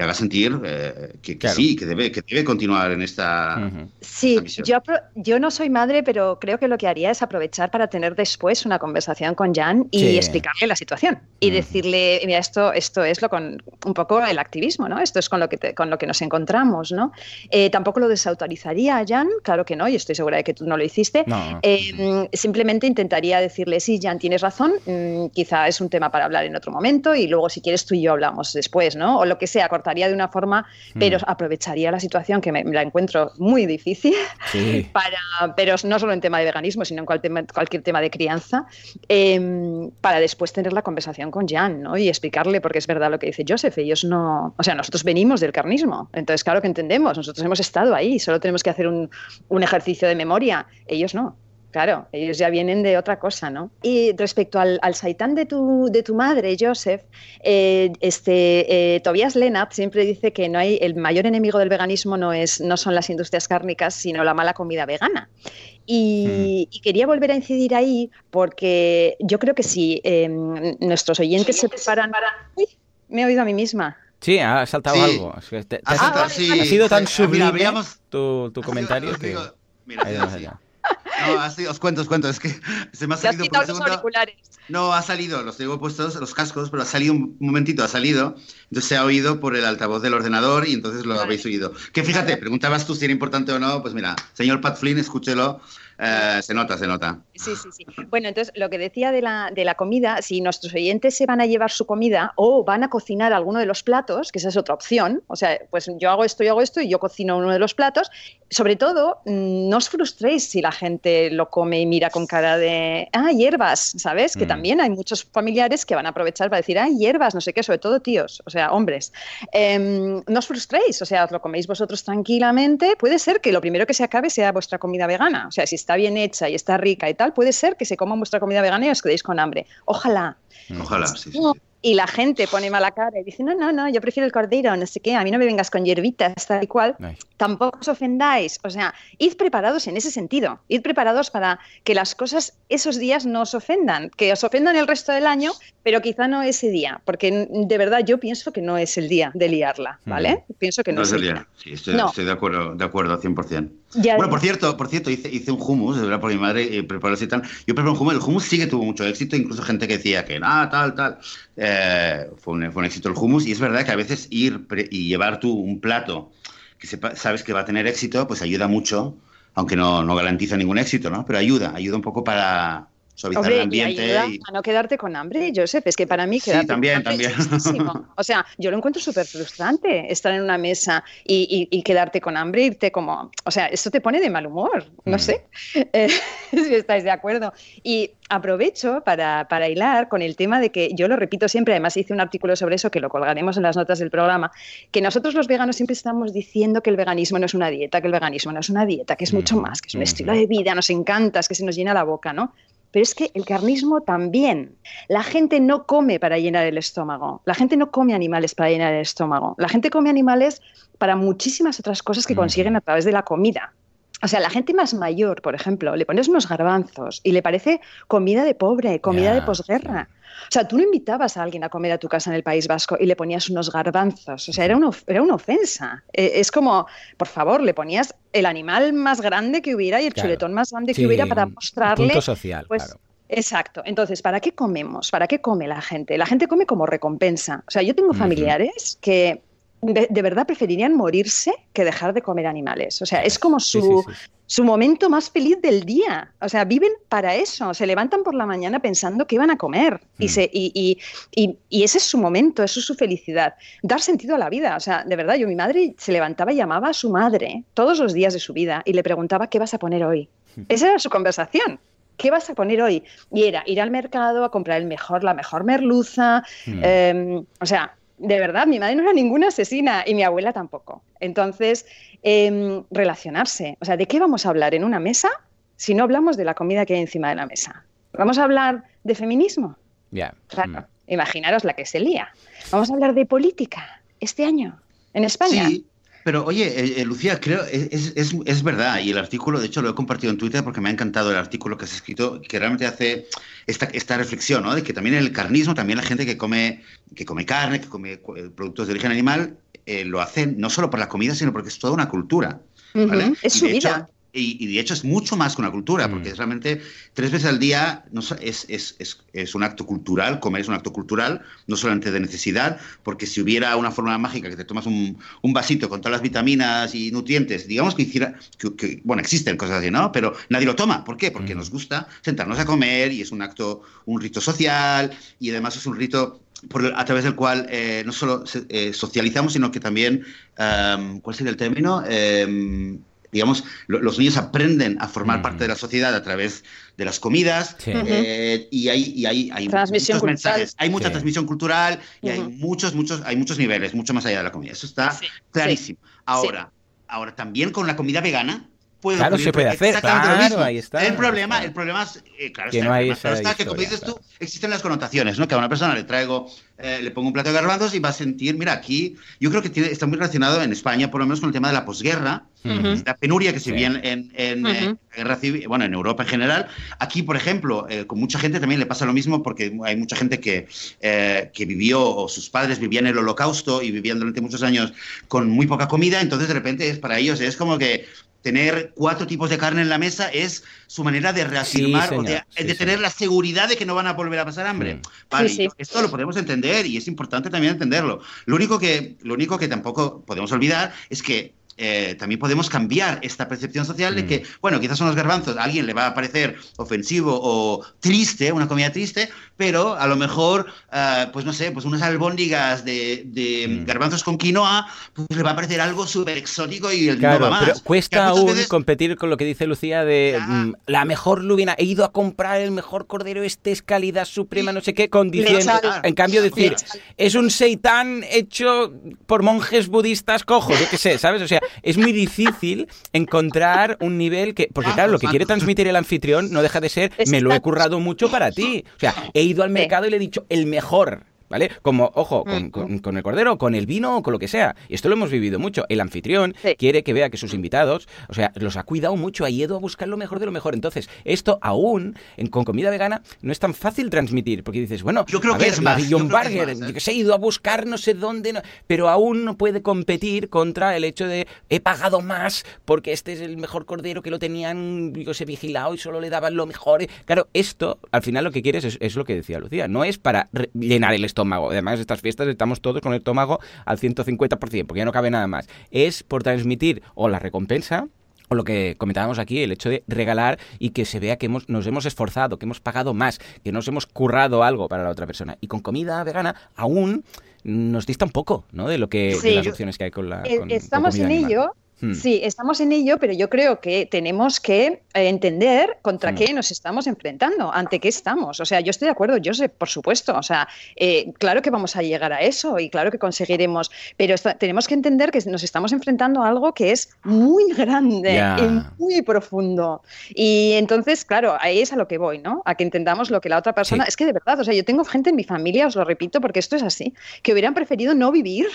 haga sentir eh, que, sí, que debe, que debe continuar en esta. Sí, yo, yo no soy madre, pero creo que lo que haría es aprovechar para tener después una conversación con Jan y explicarle la situación y decirle, mira, esto, esto es lo con un poco el activismo, ¿no? Esto es con lo que, con lo que nos encontramos, ¿no? Eh, tampoco lo desautorizaría a Jan, claro que no, y estoy segura de que tú no lo hiciste. Eh, simplemente intentaría decirle, sí, Jan, tienes razón, mm, quizá es un tema para hablar en otro momento y luego si quieres tú y yo hablamos después, ¿no? O lo que sea cortaría de una forma, pero mm. aprovecharía la situación que me, la encuentro muy difícil, para, pero no solo en tema de veganismo, sino en cualquier tema de crianza, em, para después tener la conversación con Jan ¿no? y explicarle, porque es verdad lo que dice Joseph, ellos no, o sea, nosotros venimos del carnismo, entonces claro que entendemos, nosotros hemos estado ahí, solo tenemos que hacer un, un ejercicio de memoria, ellos no. Claro, ellos ya vienen de otra cosa, ¿no? Y respecto al, al saitán de tu, de tu madre, Joseph, eh, este, eh, Tobias Lennart siempre dice que no hay, el mayor enemigo del veganismo no, es, no son las industrias cárnicas, sino la mala comida vegana. Y, mm. quería volver a incidir ahí porque yo creo que si em, nuestros oyentes se preparan... Para... Uy, me he oído a mí misma. Sí, ha saltado algo. ha, sido tan sublime tu, tu comentario que... Mira, no, así, os cuento, os cuento. Es que se me ha salido por los auriculares. No, ha salido, los tengo puestos, los cascos, pero ha salido un momentito, ha salido. Entonces se ha oído por el altavoz del ordenador y entonces lo habéis oído. Que fíjate, preguntabas tú si era importante o no. Pues mira, señor Pat Flynn, escúchelo eh, se nota, se nota. Sí, sí, sí. Bueno, entonces lo que decía de la, de la comida, si nuestros oyentes se van a llevar su comida o van a cocinar alguno de los platos, que esa es otra opción, o sea, pues yo hago esto, yo hago esto y yo cocino uno de los platos, sobre todo, mm, no os frustréis si la gente lo come y mira con cara de, ah, hierbas, ¿sabes? Que mm. también hay muchos familiares que van a aprovechar para decir, ah, hierbas, no sé qué, sobre todo tíos, o sea, hombres. Em, no os frustréis, o sea, os lo coméis vosotros tranquilamente. Puede ser que lo primero que se acabe sea vuestra comida vegana, o sea, si está está bien hecha y está rica y tal, puede ser que se coman vuestra comida vegana y os quedéis con hambre. Ojalá. Ojalá, sí y la gente pone mala cara y dice, no, no, no, yo prefiero el cordero, no sé qué, a mí no me vengas con hierbitas, tal y cual, tampoco os ofendáis. O sea, id preparados en ese sentido, id preparados para que las cosas esos días no os ofendan, que os ofendan el resto del año, pero quizá no ese día, porque de verdad yo pienso que no es el día de liarla, ¿vale? Pienso que no, es el día. Sí, estoy, de acuerdo, de acuerdo 100%. bueno, por cierto, por cierto, hice, hice un hummus, de verdad, por mi madre eh, preparó así tal. Yo preparé un hummus, el hummus sí que tuvo mucho éxito, incluso gente que decía que, ah, tal, tal. Eh, fue, un, éxito el hummus y es verdad que a veces ir y llevar tú un plato que sabes que va a tener éxito, pues ayuda mucho, aunque no, no garantiza ningún éxito, ¿no? Pero ayuda, ayuda un poco para, suavizar el ambiente. Y a no quedarte con hambre, Joseph. Es que para mí quedarte sí, también, también. O sea, yo lo encuentro súper frustrante estar en una mesa y, y, quedarte con hambre, irte como. O sea, esto te pone de mal humor. No mm. sé eh, si estáis de acuerdo. Y aprovecho para, para hilar con el tema de que yo lo repito siempre, además hice un artículo sobre eso que lo colgaremos en las notas del programa, que nosotros los veganos siempre estamos diciendo que el veganismo no es una dieta, que el veganismo no es una dieta, que es mucho mm. más, que es un estilo de vida, nos encanta, es que se nos llena la boca, ¿no? Pero es que el carnismo también. La gente no come para llenar el estómago. La gente no come animales para llenar el estómago. La gente come animales para muchísimas otras cosas que consiguen a través de la comida. O sea, la gente más mayor, por ejemplo, le pones unos garbanzos y le parece comida de pobre, comida de posguerra. O sea, tú no invitabas a alguien a comer a tu casa en el País Vasco y le ponías unos garbanzos. O sea, era una, era una ofensa. E, es como, por favor, le ponías el animal más grande que hubiera y el chuletón más grande que hubiera para mostrarle. Punto social, pues, claro. Exacto. Entonces, ¿para qué comemos? ¿Para qué come la gente? La gente come como recompensa. O sea, yo tengo familiares que de, verdad preferirían morirse que dejar de comer animales. O sea, es como su, su momento más feliz del día. O sea, viven para eso. Se levantan por la mañana pensando que iban a comer. Y, mm. se, y, y, y, ese es su momento, eso es su felicidad. Dar sentido a la vida. O sea, de verdad, yo, mi madre se levantaba y llamaba a su madre todos los días de su vida y le preguntaba qué vas a poner hoy. Esa era su conversación. ¿Qué vas a poner hoy? Y era ir al mercado a comprar el mejor, la mejor merluza. Mm. Em, o sea, de verdad, mi madre no era ninguna asesina y mi abuela tampoco. Entonces, em, relacionarse. O sea, ¿de qué vamos a hablar en una mesa si no hablamos de la comida que hay encima de la mesa? ¿Vamos a hablar de feminismo? Ya. Claro, Mm. imaginaros la que se lía. Vamos a hablar de política este año en España. Sí, pero oye, eh, eh, Lucía, creo, es, es, es verdad, y el artículo, de hecho, lo he compartido en Twitter porque me ha encantado el artículo que has escrito, que realmente hace esta, esta reflexión, ¿no? De que también el carnismo, también la gente que come, que come carne, que come eh, productos de origen animal, eh, lo hace no solo por la comida, sino porque es toda una cultura. ¿vale? Ujú, Es Y su de hecho- vida. Y, y de hecho es mucho más que una cultura, Mm. porque es realmente tres veces al día no es, es, es, es un acto cultural, comer es un acto cultural, no solamente de necesidad, porque si hubiera una fórmula mágica que te tomas un, un vasito con todas las vitaminas y nutrientes, digamos que hiciera, que, que- bueno, existen cosas así, ¿no? Pero nadie lo toma. ¿Por qué? Porque Mm. nos gusta sentarnos a comer y es un acto, un rito social y además es un rito por a través del cual eh, no solo eh, socializamos, sino que también, em, ¿cuál sería el término? Em, digamos, lo- los niños aprenden a formar parte de la sociedad a través de las comidas Sí. Eh, y hay, y hay, hay Transmisión muchos cultural. mensajes, hay mucha Sí. transmisión cultural y hay muchos, muchos, hay muchos niveles, mucho más allá de la comida. Eso está Sí, clarísimo. Ahora, ahora también con la comida vegana. Puede Claro, ocurrir se puede hacer, exactamente lo claro, mismo. ahí está. El problema, el problema es, eh, claro, Que está, no hay esa está que como dices tú, existen las connotaciones, ¿no? Que a una persona le traigo, eh, le pongo un plato de garbanzos y va a sentir, mira, aquí, yo creo que tiene, está muy relacionado en España, por lo menos con el tema de la posguerra, la penuria que se Sí. vivía en, en, guerra civil, bueno, en Europa en general. Aquí, por ejemplo, eh, con mucha gente también le pasa lo mismo porque hay mucha gente que, eh, que vivió o sus padres vivían el holocausto y vivían durante muchos años con muy poca comida, entonces de repente es para ellos es como que tener cuatro tipos de carne en la mesa es su manera de reafirmar Sí, o de, señor. Sí, de tener la seguridad de que no van a volver a pasar hambre. Vale, Sí, sí. esto lo podemos entender y es importante también entenderlo. Lo único que, lo único que tampoco podemos olvidar es que eh, también podemos cambiar esta percepción social de Mm. que, bueno, quizás son los garbanzos, a alguien le va a parecer ofensivo o triste, una comida triste, pero a lo mejor, ah, pues no sé, pues unas albóndigas de, de Mm. garbanzos con quinoa, pues le va a parecer algo súper exótico y el no Claro, va más. pero cuesta aún veces- competir con lo que dice Lucía de Ya. mm, la mejor lubina. He ido a comprar el mejor cordero, este es calidad suprema, no sé qué, con diciendo. En cambio, decir, es un seitán hecho por monjes budistas cojos, yo qué sé, ¿sabes? O sea, es muy difícil encontrar un nivel que. Porque, claro, lo que quiere transmitir el anfitrión no deja de ser, me lo he currado mucho para ti. O sea, he ido al mercado y le he dicho el mejor. ¿Vale? Como, ojo, con, Mm. con- con el cordero, con el vino o con lo que sea. Y esto lo hemos vivido mucho. El anfitrión Sí. quiere que vea que sus invitados, o sea, los ha cuidado mucho, ha ido a buscar lo mejor de lo mejor. Entonces, esto aún en- con comida vegana no es tan fácil transmitir, porque dices, bueno, Yo creo a que ver, es más, yo creo que es Burger, más, ¿eh? yo que sé, he ido a buscar no sé dónde, no- pero aún no puede competir contra el hecho de he pagado más porque este es el mejor cordero que lo tenían, yo sé, vigilado y solo le daban lo mejor. Claro, esto, al final lo que quieres es, es lo que decía Lucía, no es para llenar el estómago. Además, estas fiestas estamos todos con el estómago al 150%, porque ya no cabe nada más. Es por transmitir o la recompensa o lo que comentábamos aquí, el hecho de regalar y que se vea que hemos, nos hemos esforzado, que hemos pagado más, que nos hemos currado algo para la otra persona. Y con comida vegana aún nos dista un poco, ¿no? De lo que Sí. de las opciones que hay con la Eh, con- estamos en ello. Hmm. Sí, estamos en ello, pero yo creo que tenemos que eh, entender contra Hmm. qué nos estamos enfrentando, ante qué estamos. O sea, yo estoy de acuerdo, yo sé, por supuesto. O sea, eh, claro que vamos a llegar a eso y claro que conseguiremos, pero tenemos que entender que nos estamos enfrentando a algo que es muy grande y muy profundo. Y entonces, claro, ahí es a lo que voy, ¿no? A que entendamos lo que la otra persona. Sí. Es que de verdad, o sea, yo tengo gente en mi familia, os lo repito, porque esto es así, que hubieran preferido no vivir.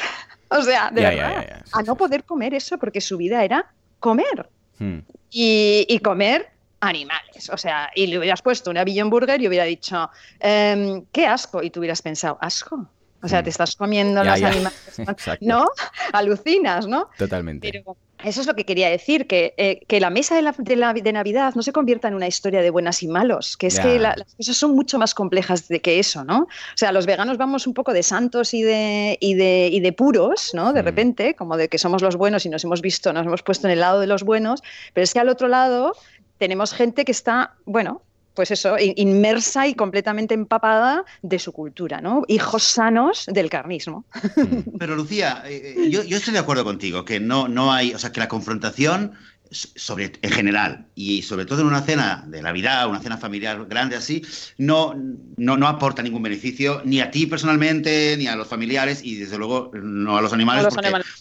O sea, de Ya, verdad, ya, ya. Sí, a no poder comer eso porque su vida era comer Hmm. y, y comer animales. O sea, y le hubieras puesto una Beyond Burger y hubiera dicho, em, qué asco, y tú hubieras pensado, asco. O sea, Mm. te estás comiendo Ya, los ya. animales. ¿No? Alucinas, ¿no? Totalmente. Pero eso es lo que quería decir, que, eh, que la mesa de, la, de, la- de Navidad no se convierta en una historia de buenas y malos, que es que la- las cosas son mucho más complejas de que eso, ¿no? O sea, los veganos vamos un poco de santos y de, y de, y de puros, ¿no? De Mm. repente, como de que somos los buenos y nos hemos visto, nos hemos puesto en el lado de los buenos, pero es que al otro lado tenemos gente que está, bueno, pues eso, in- inmersa y completamente empapada de su cultura, ¿no? Hijos sanos del carnismo. Pero Lucía, eh, eh, yo, yo estoy de acuerdo contigo, que no, no hay, o sea, que la confrontación sobre, en general, y sobre todo en una cena de Navidad, una cena familiar grande así, no, no, no aporta ningún beneficio ni a ti personalmente, ni a los familiares, y desde luego no a los animales.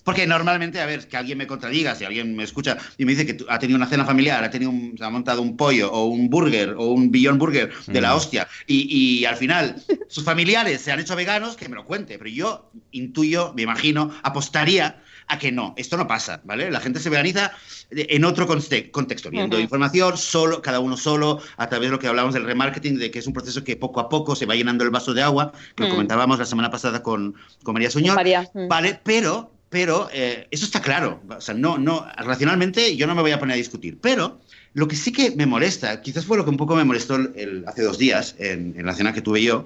porque, normalmente, a ver, que alguien me contradiga, si alguien me escucha y me dice que ha tenido una cena familiar, ha, tenido se ha montado un pollo o un burger o un billón burger de la hostia, y, y al final sus familiares se han hecho veganos, que me lo cuente, pero yo intuyo, me imagino, apostaría a que no, esto no pasa, ¿vale? La gente se veganiza en otro contexto, viendo información, solo, cada uno solo, a través de lo que hablamos del remarketing, de que es un proceso que poco a poco se va llenando el vaso de agua, que lo mm. comentábamos la semana pasada con, con María Suñor, mm. ¿vale? Pero, pero eh, eso está claro, o sea, no, no, racionalmente yo no me voy a poner a discutir, pero lo que sí que me molesta, quizás fue lo que un poco me molestó el, hace dos días en, la cena que tuve yo,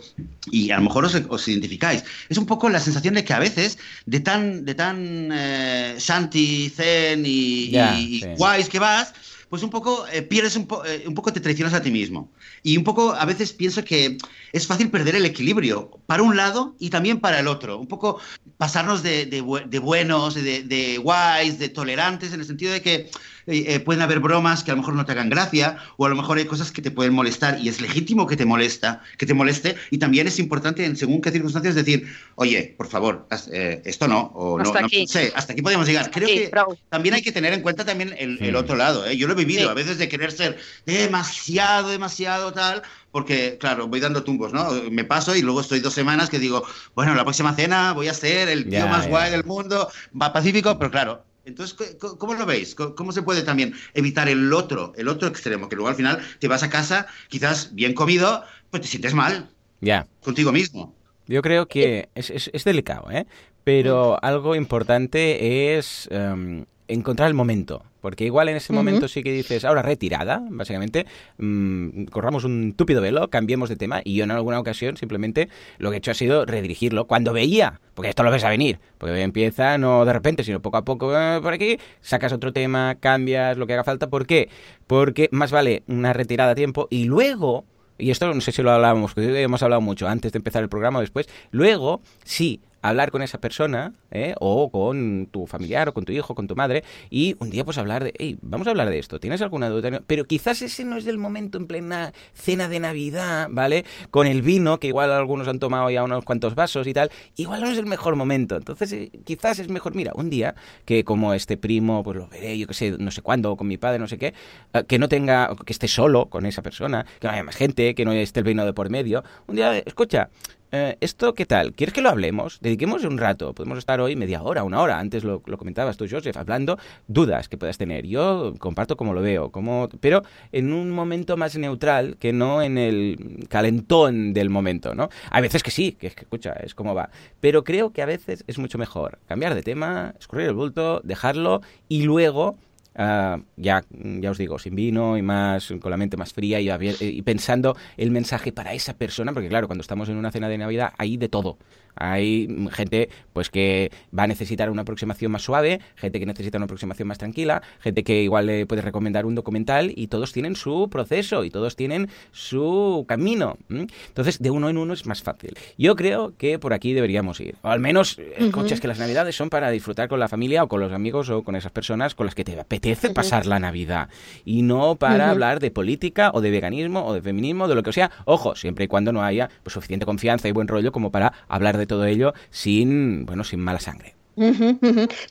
y a lo mejor os, identificáis, es un poco la sensación de que a veces, de tan, de tan eh, shanti, zen y, guays que vas, pues un poco eh, pierdes un, eh, un, poco te traicionas a ti mismo. Y un poco a veces pienso que es fácil perder el equilibrio para un lado y también para el otro. Un poco pasarnos de, de, de buenos, de, de guays, de tolerantes, en el sentido de que eh, eh, pueden haber bromas que a lo mejor no te hagan gracia o a lo mejor hay cosas que te pueden molestar y es legítimo que te molesta, que te moleste y también es importante en según qué circunstancias decir, oye, por favor, eh, esto no o hasta no, aquí. sé, hasta aquí podemos llegar. Creo que también hay que tener en cuenta también el, otro lado. Yo lo he vivido a veces de querer ser demasiado, demasiado tal porque, claro, voy dando tumbos, ¿no? Me paso y luego estoy dos semanas que digo, bueno, la próxima cena voy a ser el tío más guay del mundo, va pacífico, pero claro, entonces, ¿cómo lo veis? ¿Cómo se puede también evitar el otro, el otro extremo? Que luego al final te vas a casa, quizás bien comido, pues te sientes mal. Ya. Contigo mismo. Yo creo que es, delicado, ¿eh? Pero algo importante es em, encontrar el momento. Porque igual en ese momento sí que dices, ahora retirada, básicamente, mm, corramos un túpido velo, cambiemos de tema, y yo en alguna ocasión simplemente lo que he hecho ha sido redirigirlo cuando veía, porque esto lo ves a venir, porque empieza no de repente, sino poco a poco eh, por aquí, sacas otro tema, cambias lo que haga falta. ¿Por qué? Porque más vale una retirada a tiempo y luego y esto no sé si lo hablábamos, hemos hablado mucho antes de empezar el programa o después, luego sí hablar con esa persona, ¿eh? o con tu familiar, o con tu hijo, con tu madre, y un día pues hablar de, hey, vamos a hablar de esto, ¿tienes alguna duda? Pero quizás ese no es el momento en plena cena de Navidad, ¿vale? Con el vino, que igual algunos han tomado ya unos cuantos vasos y tal, igual no es el mejor momento. Entonces, eh, quizás es mejor, mira, un día que como este primo, pues lo veré, yo que sé, no sé cuándo, con mi padre, no sé qué, eh, que no tenga, que esté solo con esa persona, que no haya más gente, que no esté el vino de por medio, un día, escucha, eh, ¿esto qué tal? ¿Quieres que lo hablemos? Dediquemos un rato. Podemos estar hoy media hora, una hora. Antes lo, comentabas tú, Joseph, hablando dudas que puedas tener. Yo comparto como lo veo, como, pero en un momento más neutral que no en el calentón del momento, ¿no? Hay veces que sí, que, que escucha, es como va. Pero creo que a veces es mucho mejor cambiar de tema, escurrir el bulto, dejarlo y luego Ah, ya, ya os digo, sin vino y más, con la mente más fría y, y pensando el mensaje para esa persona, porque claro, cuando estamos en una cena de Navidad hay de todo. Hay gente pues que va a necesitar una aproximación más suave, gente que necesita una aproximación más tranquila, gente que igual le puede recomendar un documental y todos tienen su proceso y todos tienen su camino. Entonces, de uno en uno es más fácil. Yo creo que por aquí deberíamos ir. O al menos escuchas que las navidades son para disfrutar con la familia o con los amigos o con esas personas con las que te apetece pasar la Navidad. Y no para hablar de política o de veganismo o de feminismo, de lo que sea. Ojo, siempre y cuando no haya pues, suficiente confianza y buen rollo como para hablar de todo ello sin, bueno, sin mala sangre.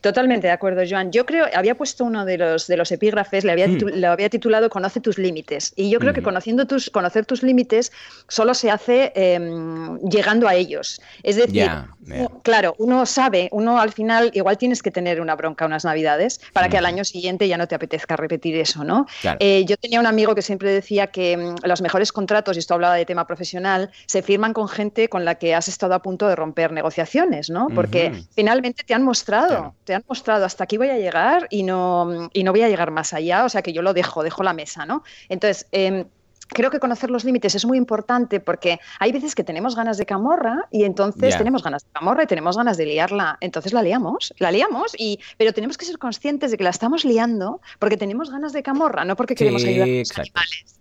Totalmente de acuerdo, Joan. Yo creo, había puesto uno de los, de los epígrafes, le había, mm. había titulado Conoce tus límites. Y yo creo que conociendo tus, conocer tus límites solo se hace em, llegando a ellos. Es decir, claro, uno sabe, uno al final igual tienes que tener una bronca unas navidades para que al año siguiente ya no te apetezca repetir eso, ¿no? Eh, yo tenía un amigo que siempre decía que em, los mejores contratos, y esto hablaba de tema profesional, se firman con gente con la que has estado a punto de romper negociaciones, ¿no? Porque finalmente te han mostrado, te han mostrado hasta aquí voy a llegar y no, y no voy a llegar más allá, o sea que yo lo dejo, dejo la mesa, ¿no? Entonces, em, creo que conocer los límites es muy importante porque hay veces que tenemos ganas de camorra y entonces tenemos ganas de camorra y tenemos ganas de liarla. Entonces la liamos, la liamos, y, pero tenemos que ser conscientes de que la estamos liando porque tenemos ganas de camorra, no porque queremos ayudar a los animales.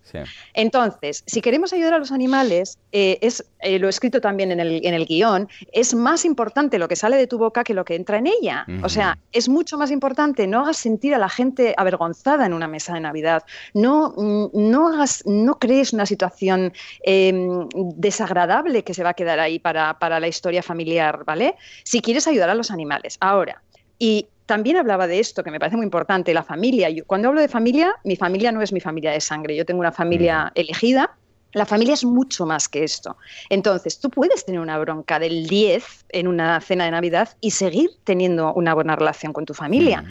Entonces, si queremos ayudar a los animales, eh, es, eh, lo he escrito también en el, en el, guion, es más importante lo que sale de tu boca que lo que entra en ella. O sea, es mucho más importante, no hagas sentir a la gente avergonzada en una mesa de Navidad, no, mm, no, hagas, no crees una situación em, desagradable que se va a quedar ahí para, para la historia familiar, ¿vale? Si quieres ayudar a los animales. Ahora, y también hablaba de esto, que me parece muy importante, la familia. cuando hablo de familia, mi familia no es mi familia de sangre. Yo tengo una familia elegida. La familia es mucho más que esto. Entonces, tú puedes tener una bronca del 10 en una cena de Navidad y seguir teniendo una buena relación con tu familia.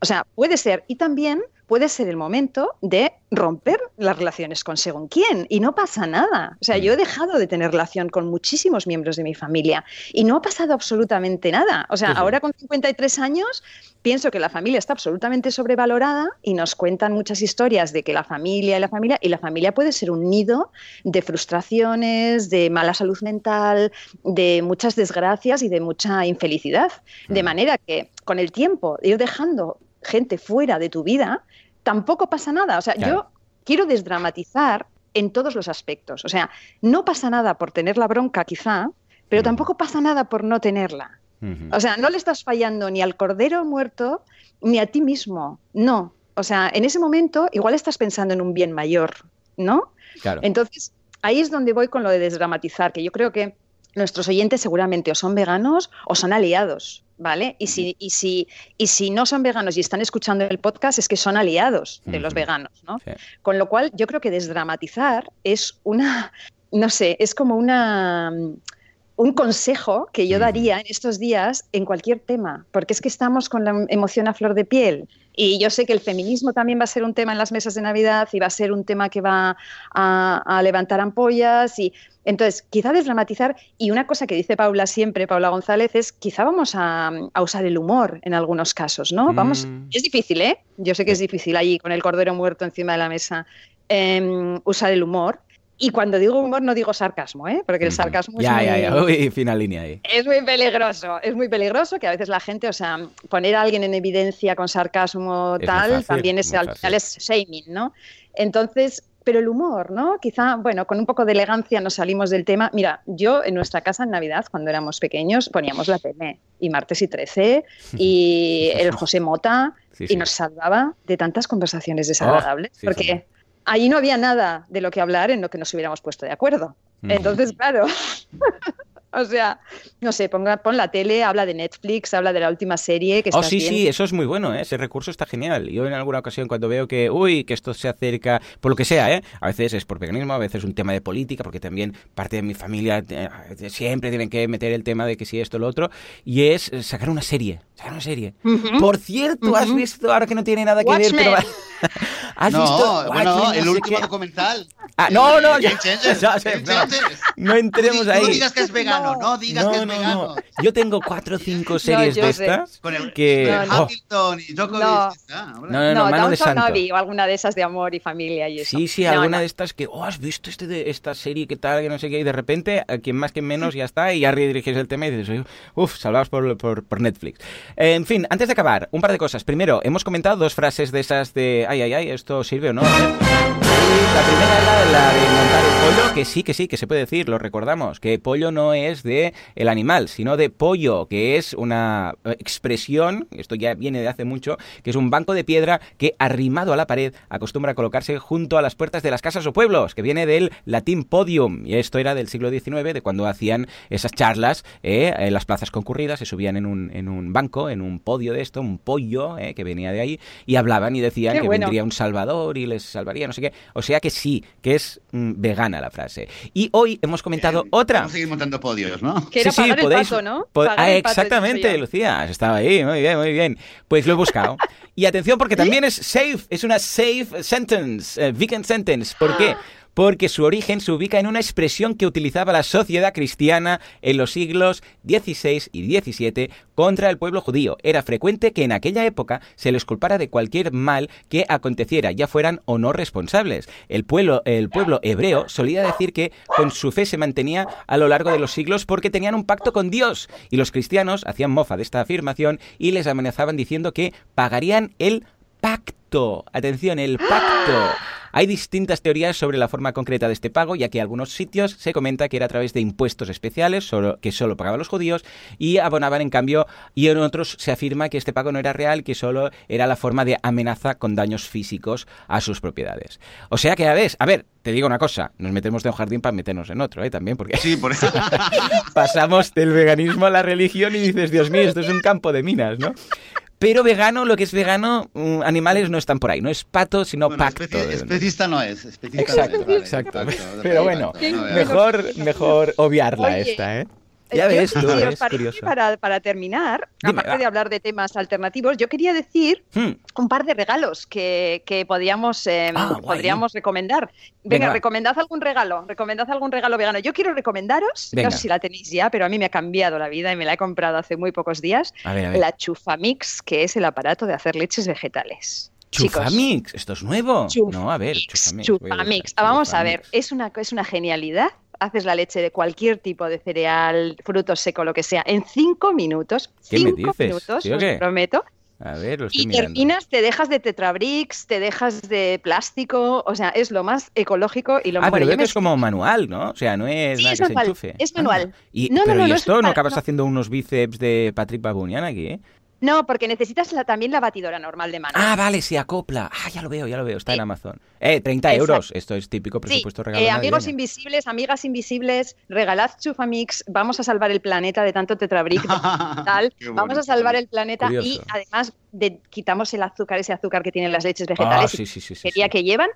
O sea, puede ser. Y también puede ser el momento de romper las relaciones con según quién y no pasa nada. O sea, yo he dejado de tener relación con muchísimos miembros de mi familia y no ha pasado absolutamente nada. O sea, ahora con 53 años pienso que la familia está absolutamente sobrevalorada y nos cuentan muchas historias de que la familia y la familia y la familia puede ser un nido de frustraciones, de mala salud mental, de muchas desgracias y de mucha infelicidad. De manera que con el tiempo ir dejando gente fuera de tu vida tampoco pasa nada. O sea, yo quiero desdramatizar en todos los aspectos. O sea, no pasa nada por tener la bronca quizá, pero tampoco pasa nada por no tenerla. O sea, no le estás fallando ni al cordero muerto ni a ti mismo. No. O sea, en ese momento igual estás pensando en un bien mayor, ¿no? Claro. Entonces, ahí es donde voy con lo de desdramatizar, que yo creo que nuestros oyentes seguramente o son veganos o son aliados. ¿vale? Y si, y, si, y si no son veganos y están escuchando el podcast, es que son aliados de los veganos, ¿no? Con lo cual, yo creo que desdramatizar es una, no sé, es como una un consejo que yo daría en estos días en cualquier tema, porque es que estamos con la emoción a flor de piel. Y yo sé que el feminismo también va a ser un tema en las mesas de Navidad y va a ser un tema que va a, a levantar ampollas y entonces, quizá desdramatizar, y una cosa que dice Paula siempre, Paula González, es quizá vamos a, usar el humor en algunos casos, ¿no? Vamos, mm. es difícil, ¿eh? Yo sé que es difícil allí con el cordero muerto encima de la mesa em, usar el humor. Y cuando digo humor no digo sarcasmo, ¿eh? Porque el sarcasmo es, muy, ya, ya. Uy, final línea ahí. es muy peligroso. Es muy peligroso que a veces la gente, o sea, poner a alguien en evidencia con sarcasmo tal, también es, al final es shaming, ¿no? Entonces, pero el humor, ¿no? Quizá, bueno, con un poco de elegancia nos salimos del tema. Mira, yo en nuestra casa en Navidad, cuando éramos pequeños, poníamos la tele y martes y 13 y el José Mota y nos salvaba de tantas conversaciones desagradables, oh, porque allí no había nada de lo que hablar en lo que nos hubiéramos puesto de acuerdo. Entonces, claro, O sea, no sé, ponga, pon la tele, habla de Netflix, habla de la última serie que Oh, sí, sí, eso es muy bueno, ¿eh? ese recurso está genial. Yo en alguna ocasión cuando veo que, uy, que esto se acerca, por lo que sea, ¿eh? A veces es por veganismo, a veces es un tema de política, porque también parte de mi familia eh, siempre tienen que meter el tema de que si esto o lo otro, y es sacar una serie, sacar una serie. Por cierto, has visto, ahora que no tiene nada que ver, pero... ¿Has no, visto? Bueno, el último documental. Ah, no, no, ya, no, entremos ahí. No digas que es vegano, no, digas que es vegano. Yo tengo cuatro o cinco series de estas Con el, que Hamilton y Djokovic. No, no, no, no, o alguna de esas de amor y familia y eso. Sí, sí, alguna de estas que, oh, has visto este de esta serie que tal, que no sé qué, y de repente, a quien más que menos ya está, y ya rediriges el tema y dices, uff, salvados por, por, por Netflix. en fin, antes de acabar, un par de cosas. Primero, hemos comentado dos frases de esas de, ay, ay, ay, esto sirve o no. La primera era la de montar el pollo, que sí, que sí, que se puede decir, lo recordamos, que pollo no es de el animal, sino de pollo, que es una eh, expresión, esto ya viene de hace mucho, que es un banco de piedra que arrimado a la pared acostumbra a colocarse junto a las puertas de las casas o pueblos, que viene del latín podium, y esto era del siglo XIX, de cuando hacían esas charlas eh, en las plazas concurridas, se subían en un, en un banco, en un podio de esto, un pollo eh, que venía de ahí, y hablaban y decían que vendría un salvador y les salvaría, no sé qué. O sea que sí, que es mm, vegana la frase. Y hoy hemos comentado otra. Vamos a seguir montando podios, ¿no? Que sí, sí, podéis. ¿no? ah, exactamente, Lucía, estaba ahí, muy bien, muy bien. Pues lo he buscado. y atención, porque también es safe, es una safe sentence, uh, vegan sentence. ¿Por qué? Porque su origen se ubica en una expresión que utilizaba la sociedad cristiana en los siglos XVI y XVII contra el pueblo judío. Era frecuente que en aquella época se les culpara de cualquier mal que aconteciera, ya fueran o no responsables. El pueblo, el pueblo hebreo solía decir que con su fe se mantenía a lo largo de los siglos porque tenían un pacto con Dios, y los cristianos hacían mofa de esta afirmación y les amenazaban diciendo que pagarían el pacto. Atención, el pacto. Hay distintas teorías sobre la forma concreta de este pago, ya que en algunos sitios se comenta que era a través de impuestos especiales solo, que solo pagaban los judíos y abonaban en cambio, y en otros se afirma que este pago no era real, que solo era la forma de amenaza con daños físicos a sus propiedades. O sea que, a ver, a ver, te digo una cosa, nos metemos de un jardín para meternos en otro, ¿eh? También, porque Sí, por eso. pasamos del veganismo a la religión y dices, Dios mío, esto es un campo de minas, ¿no? Pero vegano, lo que es vegano, mm, animales no están por ahí. No es pato, sino Bueno, pacto. especi- especista no es. especista Exacto, no es, vale, exacto. pacto, Pero bueno, pacto, no, mejor, mejor obviarla Oye, esta, ¿eh? Ya Yo, ves tú, si os es parece, curioso. Para, para terminar, Dime, aparte va. de hablar de temas alternativos, yo quería decir Hmm, un par de regalos que, que podíamos, eh, Ah, guay. podríamos recomendar. Venga, recomendad algún regalo, recomendad algún regalo vegano. Yo quiero recomendaros, Venga. no sé si la tenéis ya, pero a mí me ha cambiado la vida y me la he comprado hace muy pocos días, A ver, a ver. la Chufamix, que es el aparato de hacer leches vegetales. Chufamix, esto es nuevo. No, a ver, Chufamix. Chufamix. a Ah, Vamos a ver, es una, es una genialidad. Haces la leche de cualquier tipo de cereal, fruto seco, lo que sea, en cinco minutos. ¿Qué me cinco dices? minutos, ¿Sí os qué? prometo. A ver, lo estoy Y mirando. terminas, te dejas de tetrabricks, te dejas de plástico, o sea, es lo más ecológico y lo Ah, bueno, pero que me- es como manual, ¿no? O sea, no es Sí, nada es que se manual, enchufe. es manual. Anda. Y, No, no, pero no, ¿y no es esto no acabas no. haciendo unos bíceps de Patrick Babunian aquí, eh? No, porque necesitas la- también la batidora normal de mano. Ah, vale, se acopla. Ah, ya lo veo, ya lo veo. Está en. Amazon. Eh, 30 Exacto. euros. Esto es típico Sí, presupuesto eh, de amigos navideño. invisibles, amigas invisibles, regalad Chufamix, vamos a salvar el planeta de tanto tetrabric, tal, vamos a salvar el planeta y además de, quitamos el azúcar, ese azúcar que tienen las leches Ah, vegetales sí, y sí, que llevan,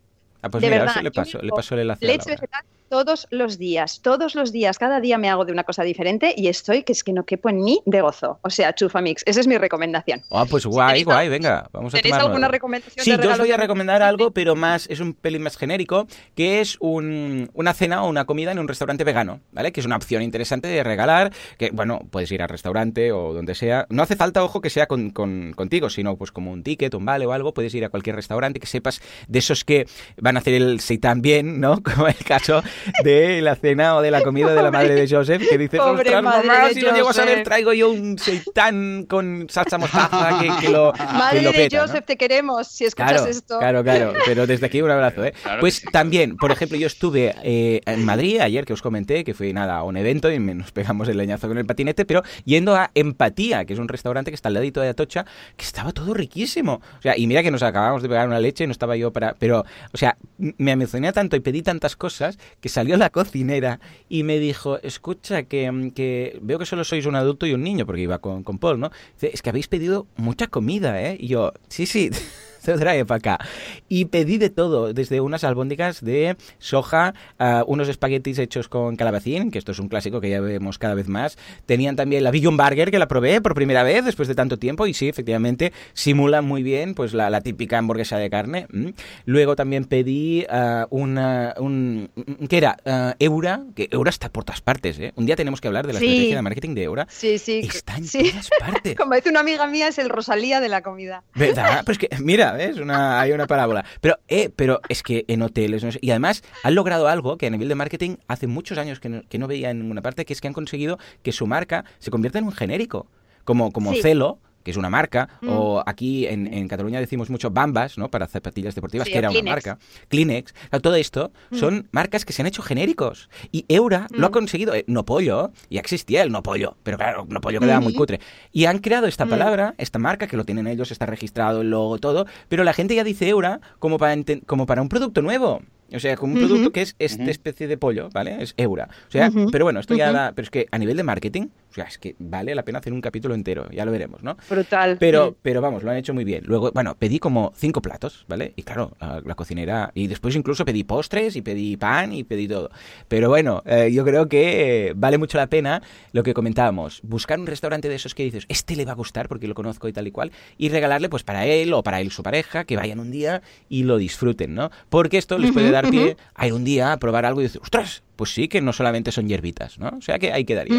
Ah, pues de mira, verdad, eso le paso, le paso el enlace leche vegetal todos los días, todos los días, cada día me hago de una cosa diferente y estoy que es que no quepo en mí de gozo. O sea, Chufamix, esa es mi recomendación. Ah, pues guay, tenéis guay, venga, vamos a ¿Tenéis alguna recomendación Sí, de yo os voy a recomendar algo, pero más es un pelín más genérico, que es un- una cena o una comida en un restaurante vegano, ¿vale? Que es una opción interesante de regalar, que, bueno, puedes ir al restaurante o donde sea. No hace falta, ojo, que sea con, con- contigo, sino pues como un ticket, un vale o algo, puedes ir a cualquier restaurante que sepas de esos que van a hacer el seitan bien, ¿no? Como el caso de la cena o de la comida de la madre de Joseph, que dices, Pobre ostras, madre mamá, de si lo llego a saber, Joseph". traigo yo un seitán con salsa mostaza que, que lo, que Madre de. Joseph, te queremos si escuchas Claro, esto. claro, claro. Pero desde aquí un abrazo, ¿eh? Claro pues sí. también, por ejemplo, yo estuve eh, en Madrid ayer, que os comenté, que fue nada, a un evento y nos pegamos el leñazo con el patinete, pero yendo a Empatía, que es un restaurante que está al ladito de Atocha, que estaba todo riquísimo. O sea, y mira que nos acabamos de pegar una leche y no estaba yo para... Pero, o sea, me emocioné tanto y pedí tantas cosas que salió la cocinera y me dijo, escucha, que, que veo que solo sois un adulto y un niño, porque iba con, con Paul, ¿no? Dice, es que habéis pedido mucha comida, ¿eh? Y yo, sí, sí, se trae para acá. Y pedí de todo, desde unas albóndigas de soja, a unos espaguetis hechos con calabacín, que esto es un clásico que ya vemos cada vez más. Tenían también la Vegan Burger, que la probé por primera vez después de tanto tiempo, y sí, efectivamente, simula muy bien pues la, la típica hamburguesa de carne. Mm. Luego también pedí ah, una, un... ¿Qué era? Ah, Eura, que Eura está por todas partes, ¿eh? Un día tenemos que hablar de la Sí. estrategia de marketing de Eura. Sí, sí. Está en sí. todas partes. Como dice una amiga mía, es el Rosalía de la comida. ¿Verdad? Pues que, mira, ¿ves? Una, hay una parábola. Pero, eh, pero es que en hoteles, no sé, y además han logrado algo que a nivel de marketing hace muchos años que no, que no veía en ninguna parte, que es que han conseguido que su marca se convierta en un genérico. Como, como Sí. Celo, que es una marca, Mm. o aquí en, en Cataluña decimos mucho Bambas, ¿no? Para zapatillas deportivas, Sí, que era una marca. Kleenex. Claro, todo esto Mm. son marcas que se han hecho genéricos. Y Eura lo ha Mm. conseguido. Eh, no pollo, ya existía el no pollo, pero claro, no pollo quedaba muy cutre. Y han creado esta palabra, esta marca, que lo tienen ellos, está registrado el logo, todo, pero la gente ya dice Eura como para, como para un producto nuevo. O sea, como un producto que es esta especie de pollo, ¿vale? Es Eura. O sea, pero bueno, esto ya da... Pero es que a nivel de marketing, o sea, es que vale la pena hacer un capítulo entero, ya lo veremos, ¿no? Brutal. Pero, pero vamos, lo han hecho muy bien. Luego, bueno, pedí como cinco platos, ¿vale? Y claro, la, la cocinera. Y después incluso pedí postres y pedí pan y pedí todo. Pero bueno, eh, yo creo que eh, vale mucho la pena lo que comentábamos. Buscar un restaurante de esos que dices, este le va a gustar porque lo conozco y tal y cual. Y regalarle, pues para él o para él su pareja, que vayan un día y lo disfruten, ¿no? Porque esto les puede dar pie a ir un día a probar algo y decir, ostras, pues sí que no solamente son hierbitas, ¿no? O sea que ahí quedaría.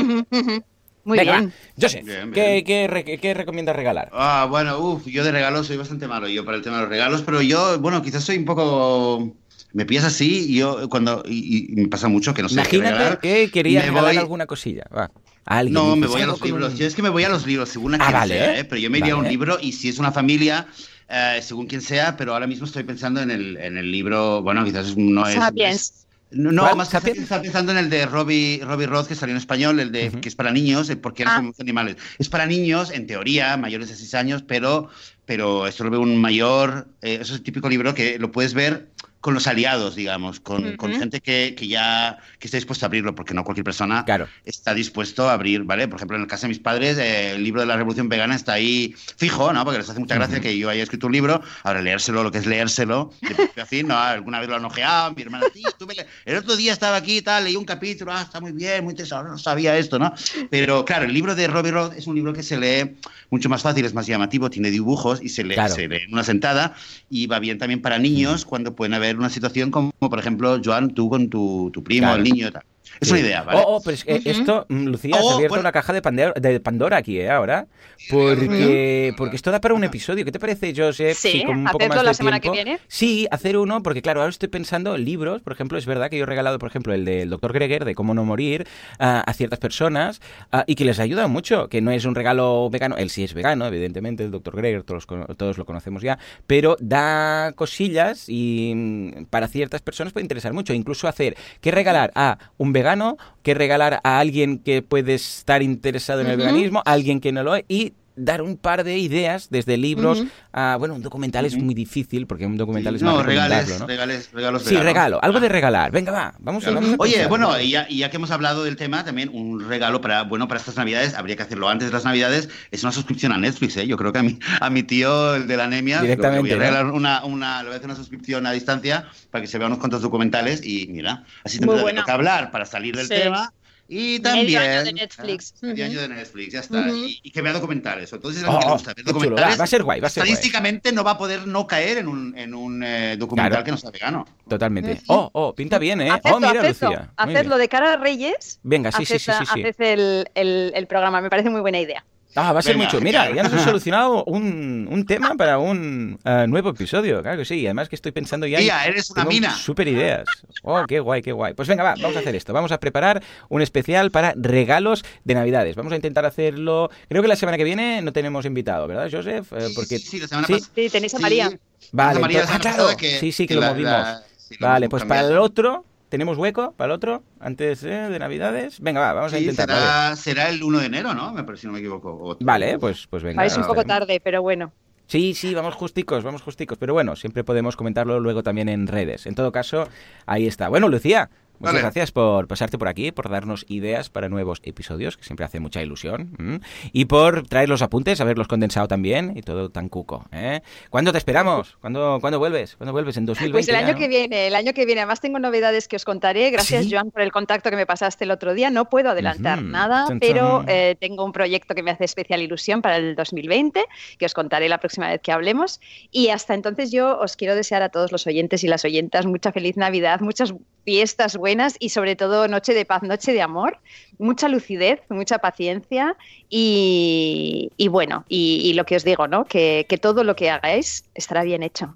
Muy Venga, bien. Joseph, Bien, ¿qué, bien. qué re- qué recomiendas regalar? Ah, bueno, uff, yo de regalos soy bastante malo yo para el tema de los regalos, pero yo, bueno, quizás soy un poco... Me pillas así y yo cuando... Y, y me pasa mucho que no sé qué Imagínate regalar. que querías Me regalar voy- alguna cosilla. Va. Alguien. No, me voy a "Algo los con un- libros. Yo es que me voy a los libros, según a Ah, quien vale, sea, ¿eh? ¿eh? Pero yo me iría a un Vale. libro y si es una familia, eh, según quien sea, pero ahora mismo estoy pensando en el, en el libro, bueno, quizás no es... Sapiens. No, no, más que ¿Sapiens? estaba pensando en el de Robbie, Robbie Roth, que salió en español, el de que es para niños, porque eran Ah. como animales. Es para niños, en teoría, mayores de 6 años, pero, pero esto lo ve un mayor. eh, eso es el típico libro que lo puedes ver con los aliados, digamos, con, con gente que, que ya que esté dispuesta a abrirlo, porque no cualquier persona Claro. está dispuesto a abrir, ¿vale? Por ejemplo, en el caso de mis padres, eh, el libro de la Revolución Vegana está ahí fijo, ¿no? Porque les hace mucha gracia Ujú. que yo haya escrito un libro, ahora leérselo, lo que es leérselo, de principio a fin, ¿no? Alguna vez lo han ojeado, mi hermana, sí, estuve le- el otro día estaba aquí y tal, leí un capítulo, ah, está muy bien, muy interesante, no sabía esto, ¿no? Pero claro, el libro de Robbie Roth es un libro que se lee mucho más fácil, es más llamativo, tiene dibujos y se lee, Claro. se lee en una sentada y va bien también para niños cuando pueden haber una situación como, por ejemplo, Joan, tú con tu, tu primo, Claro. el niño, tal. Es Sí. una idea, ¿vale? Oh, oh, pero es que esto, Lucía, has Oh, abierto bueno. una caja de Pandora, de Pandora aquí, ¿eh? Ahora. Porque, porque esto da para un episodio. ¿Qué te parece, Joseph? Sí, si con un poco hacerlo más la semana que viene. Sí, hacer uno, porque claro, ahora estoy pensando en libros. Por ejemplo, es verdad que yo he regalado, por ejemplo, el del Dr. Greger, de cómo no morir, a ciertas personas y que les ayuda mucho. Que no es un regalo vegano. Él sí es vegano, evidentemente, el Dr. Greger, todos, todos lo conocemos ya. Pero da cosillas y mm, para ciertas personas puede interesar mucho. Incluso hacer qué regalar a un vegano, qué regalar a alguien que puede estar interesado en el veganismo, a alguien que no lo es, y dar un par de ideas desde libros Ujú. a, bueno, un documental es Ujú. muy difícil porque un documental es no, más regales, ¿no? regales, regalos Sí, regalo, algo Ah. de regalar. Venga, va, vamos, a- vamos a Oye, pensar. bueno, y ya, que hemos hablado del tema, también un regalo para, bueno, para estas navidades, habría que hacerlo antes de las navidades, es una suscripción a Netflix, ¿eh? Yo creo que a mi, a mi tío, el de la anemia, Directamente, le voy a ¿no? regalar una, una, le voy a hacer una suscripción a distancia para que se vean unos cuantos documentales y mira, así Muy tendré bueno. que hablar para salir del Sí. tema. Y Medio también. año de Netflix. ¿eh? Medio Ujú. año de Netflix, ya está. Ujú. y, y que vea documentales. Entonces, a Oh, mí que le oh, gusta ver documentales. va, va a ser guay, va a ser guay. Estadísticamente no va a poder no caer en un, en un eh, documental Claro. que no sea vegano. Totalmente. Oh, oh, pinta bien, ¿eh? Hacedlo, oh, mira, hacedlo, Lucía. Hacedlo de cara a Reyes. Venga, sí, sí, sí, sí, sí. haced el, el- el programa, me parece muy buena idea. Ah, va a ser Venga, mucho. Mira, ya nos has solucionado un, un tema para un eh, nuevo episodio. Claro que sí. Y además que estoy pensando ya. en- Tía, eres una mina. Super ideas. Oh, qué guay, qué guay. Pues venga, va, vamos a hacer esto. Vamos a preparar un especial para regalos de Navidades. Vamos a intentar hacerlo. Creo que la semana que viene no tenemos invitado, ¿verdad, Joseph? Eh, Sí, porque... sí, sí, la semana ¿Sí? pasada. Sí, tenéis a Sí, María. Vale, entonces- ah, claro. que- Sí, sí, que lo la- movimos. la- sí, lo Vale, pues para el otro, ¿tenemos hueco para el otro? Antes eh, de Navidades. Venga, va, vamos a intentar. vale. será, será el 1 de enero, ¿no? Me parece, si no me equivoco. Vale, pues, pues venga. Vais un poco tarde, pero bueno. Sí, sí, vamos justicos, vamos justicos. Pero bueno, siempre podemos comentarlo luego también en redes. En todo caso, ahí está. Bueno, Lucía, muchas Vale. gracias por pasarte por aquí, por darnos ideas para nuevos episodios, que siempre hace mucha ilusión. ¿m? Y por traer los apuntes, haberlos condensado también y todo tan cuco. ¿eh? ¿Cuándo te esperamos? ¿Cuándo, ¿cuándo vuelves? ¿Cuándo vuelves? ¿En 2020? Pues el año no? que viene, el año que viene. Además tengo novedades que os contaré. Gracias, ¿Sí? Joan, por el contacto que me pasaste el otro día. No puedo adelantar Ujú. nada, Chan, pero eh, tengo un proyecto que me hace especial ilusión para el 2020, que os contaré la próxima vez que hablemos. Y hasta entonces yo os quiero desear a todos los oyentes y las oyentas mucha feliz Navidad, muchas fiestas buenas y sobre todo noche de paz, noche de amor, mucha lucidez, mucha paciencia y, y bueno, y, lo que os digo, ¿no? Que todo lo que hagáis estará bien hecho.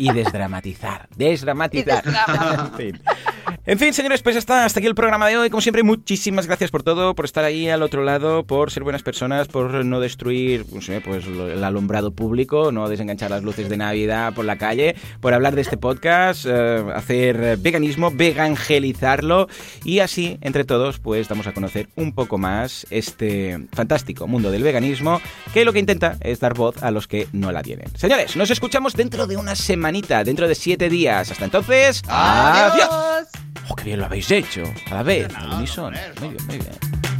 Y desdramatizar, desdramatizar. En, fin. En fin, señores, pues está hasta aquí el programa de hoy. Como siempre, muchísimas gracias por todo, por estar ahí al otro lado, por ser buenas personas, por no destruir no sé, pues, lo- el alumbrado público, no desenganchar las luces de Navidad por la calle, por hablar de este podcast, eh, hacer veganismo, vegangelizarlo y así, entre todos, pues damos a conocer un poco más este fantástico mundo del veganismo que lo que intenta es dar voz a los que no la tienen. Señores, nos escuchamos dentro de una semanita, dentro de siete días. Hasta entonces, adiós. ¡Oh, qué bien lo habéis hecho! A la vez, al unísono. Muy bien, muy bien.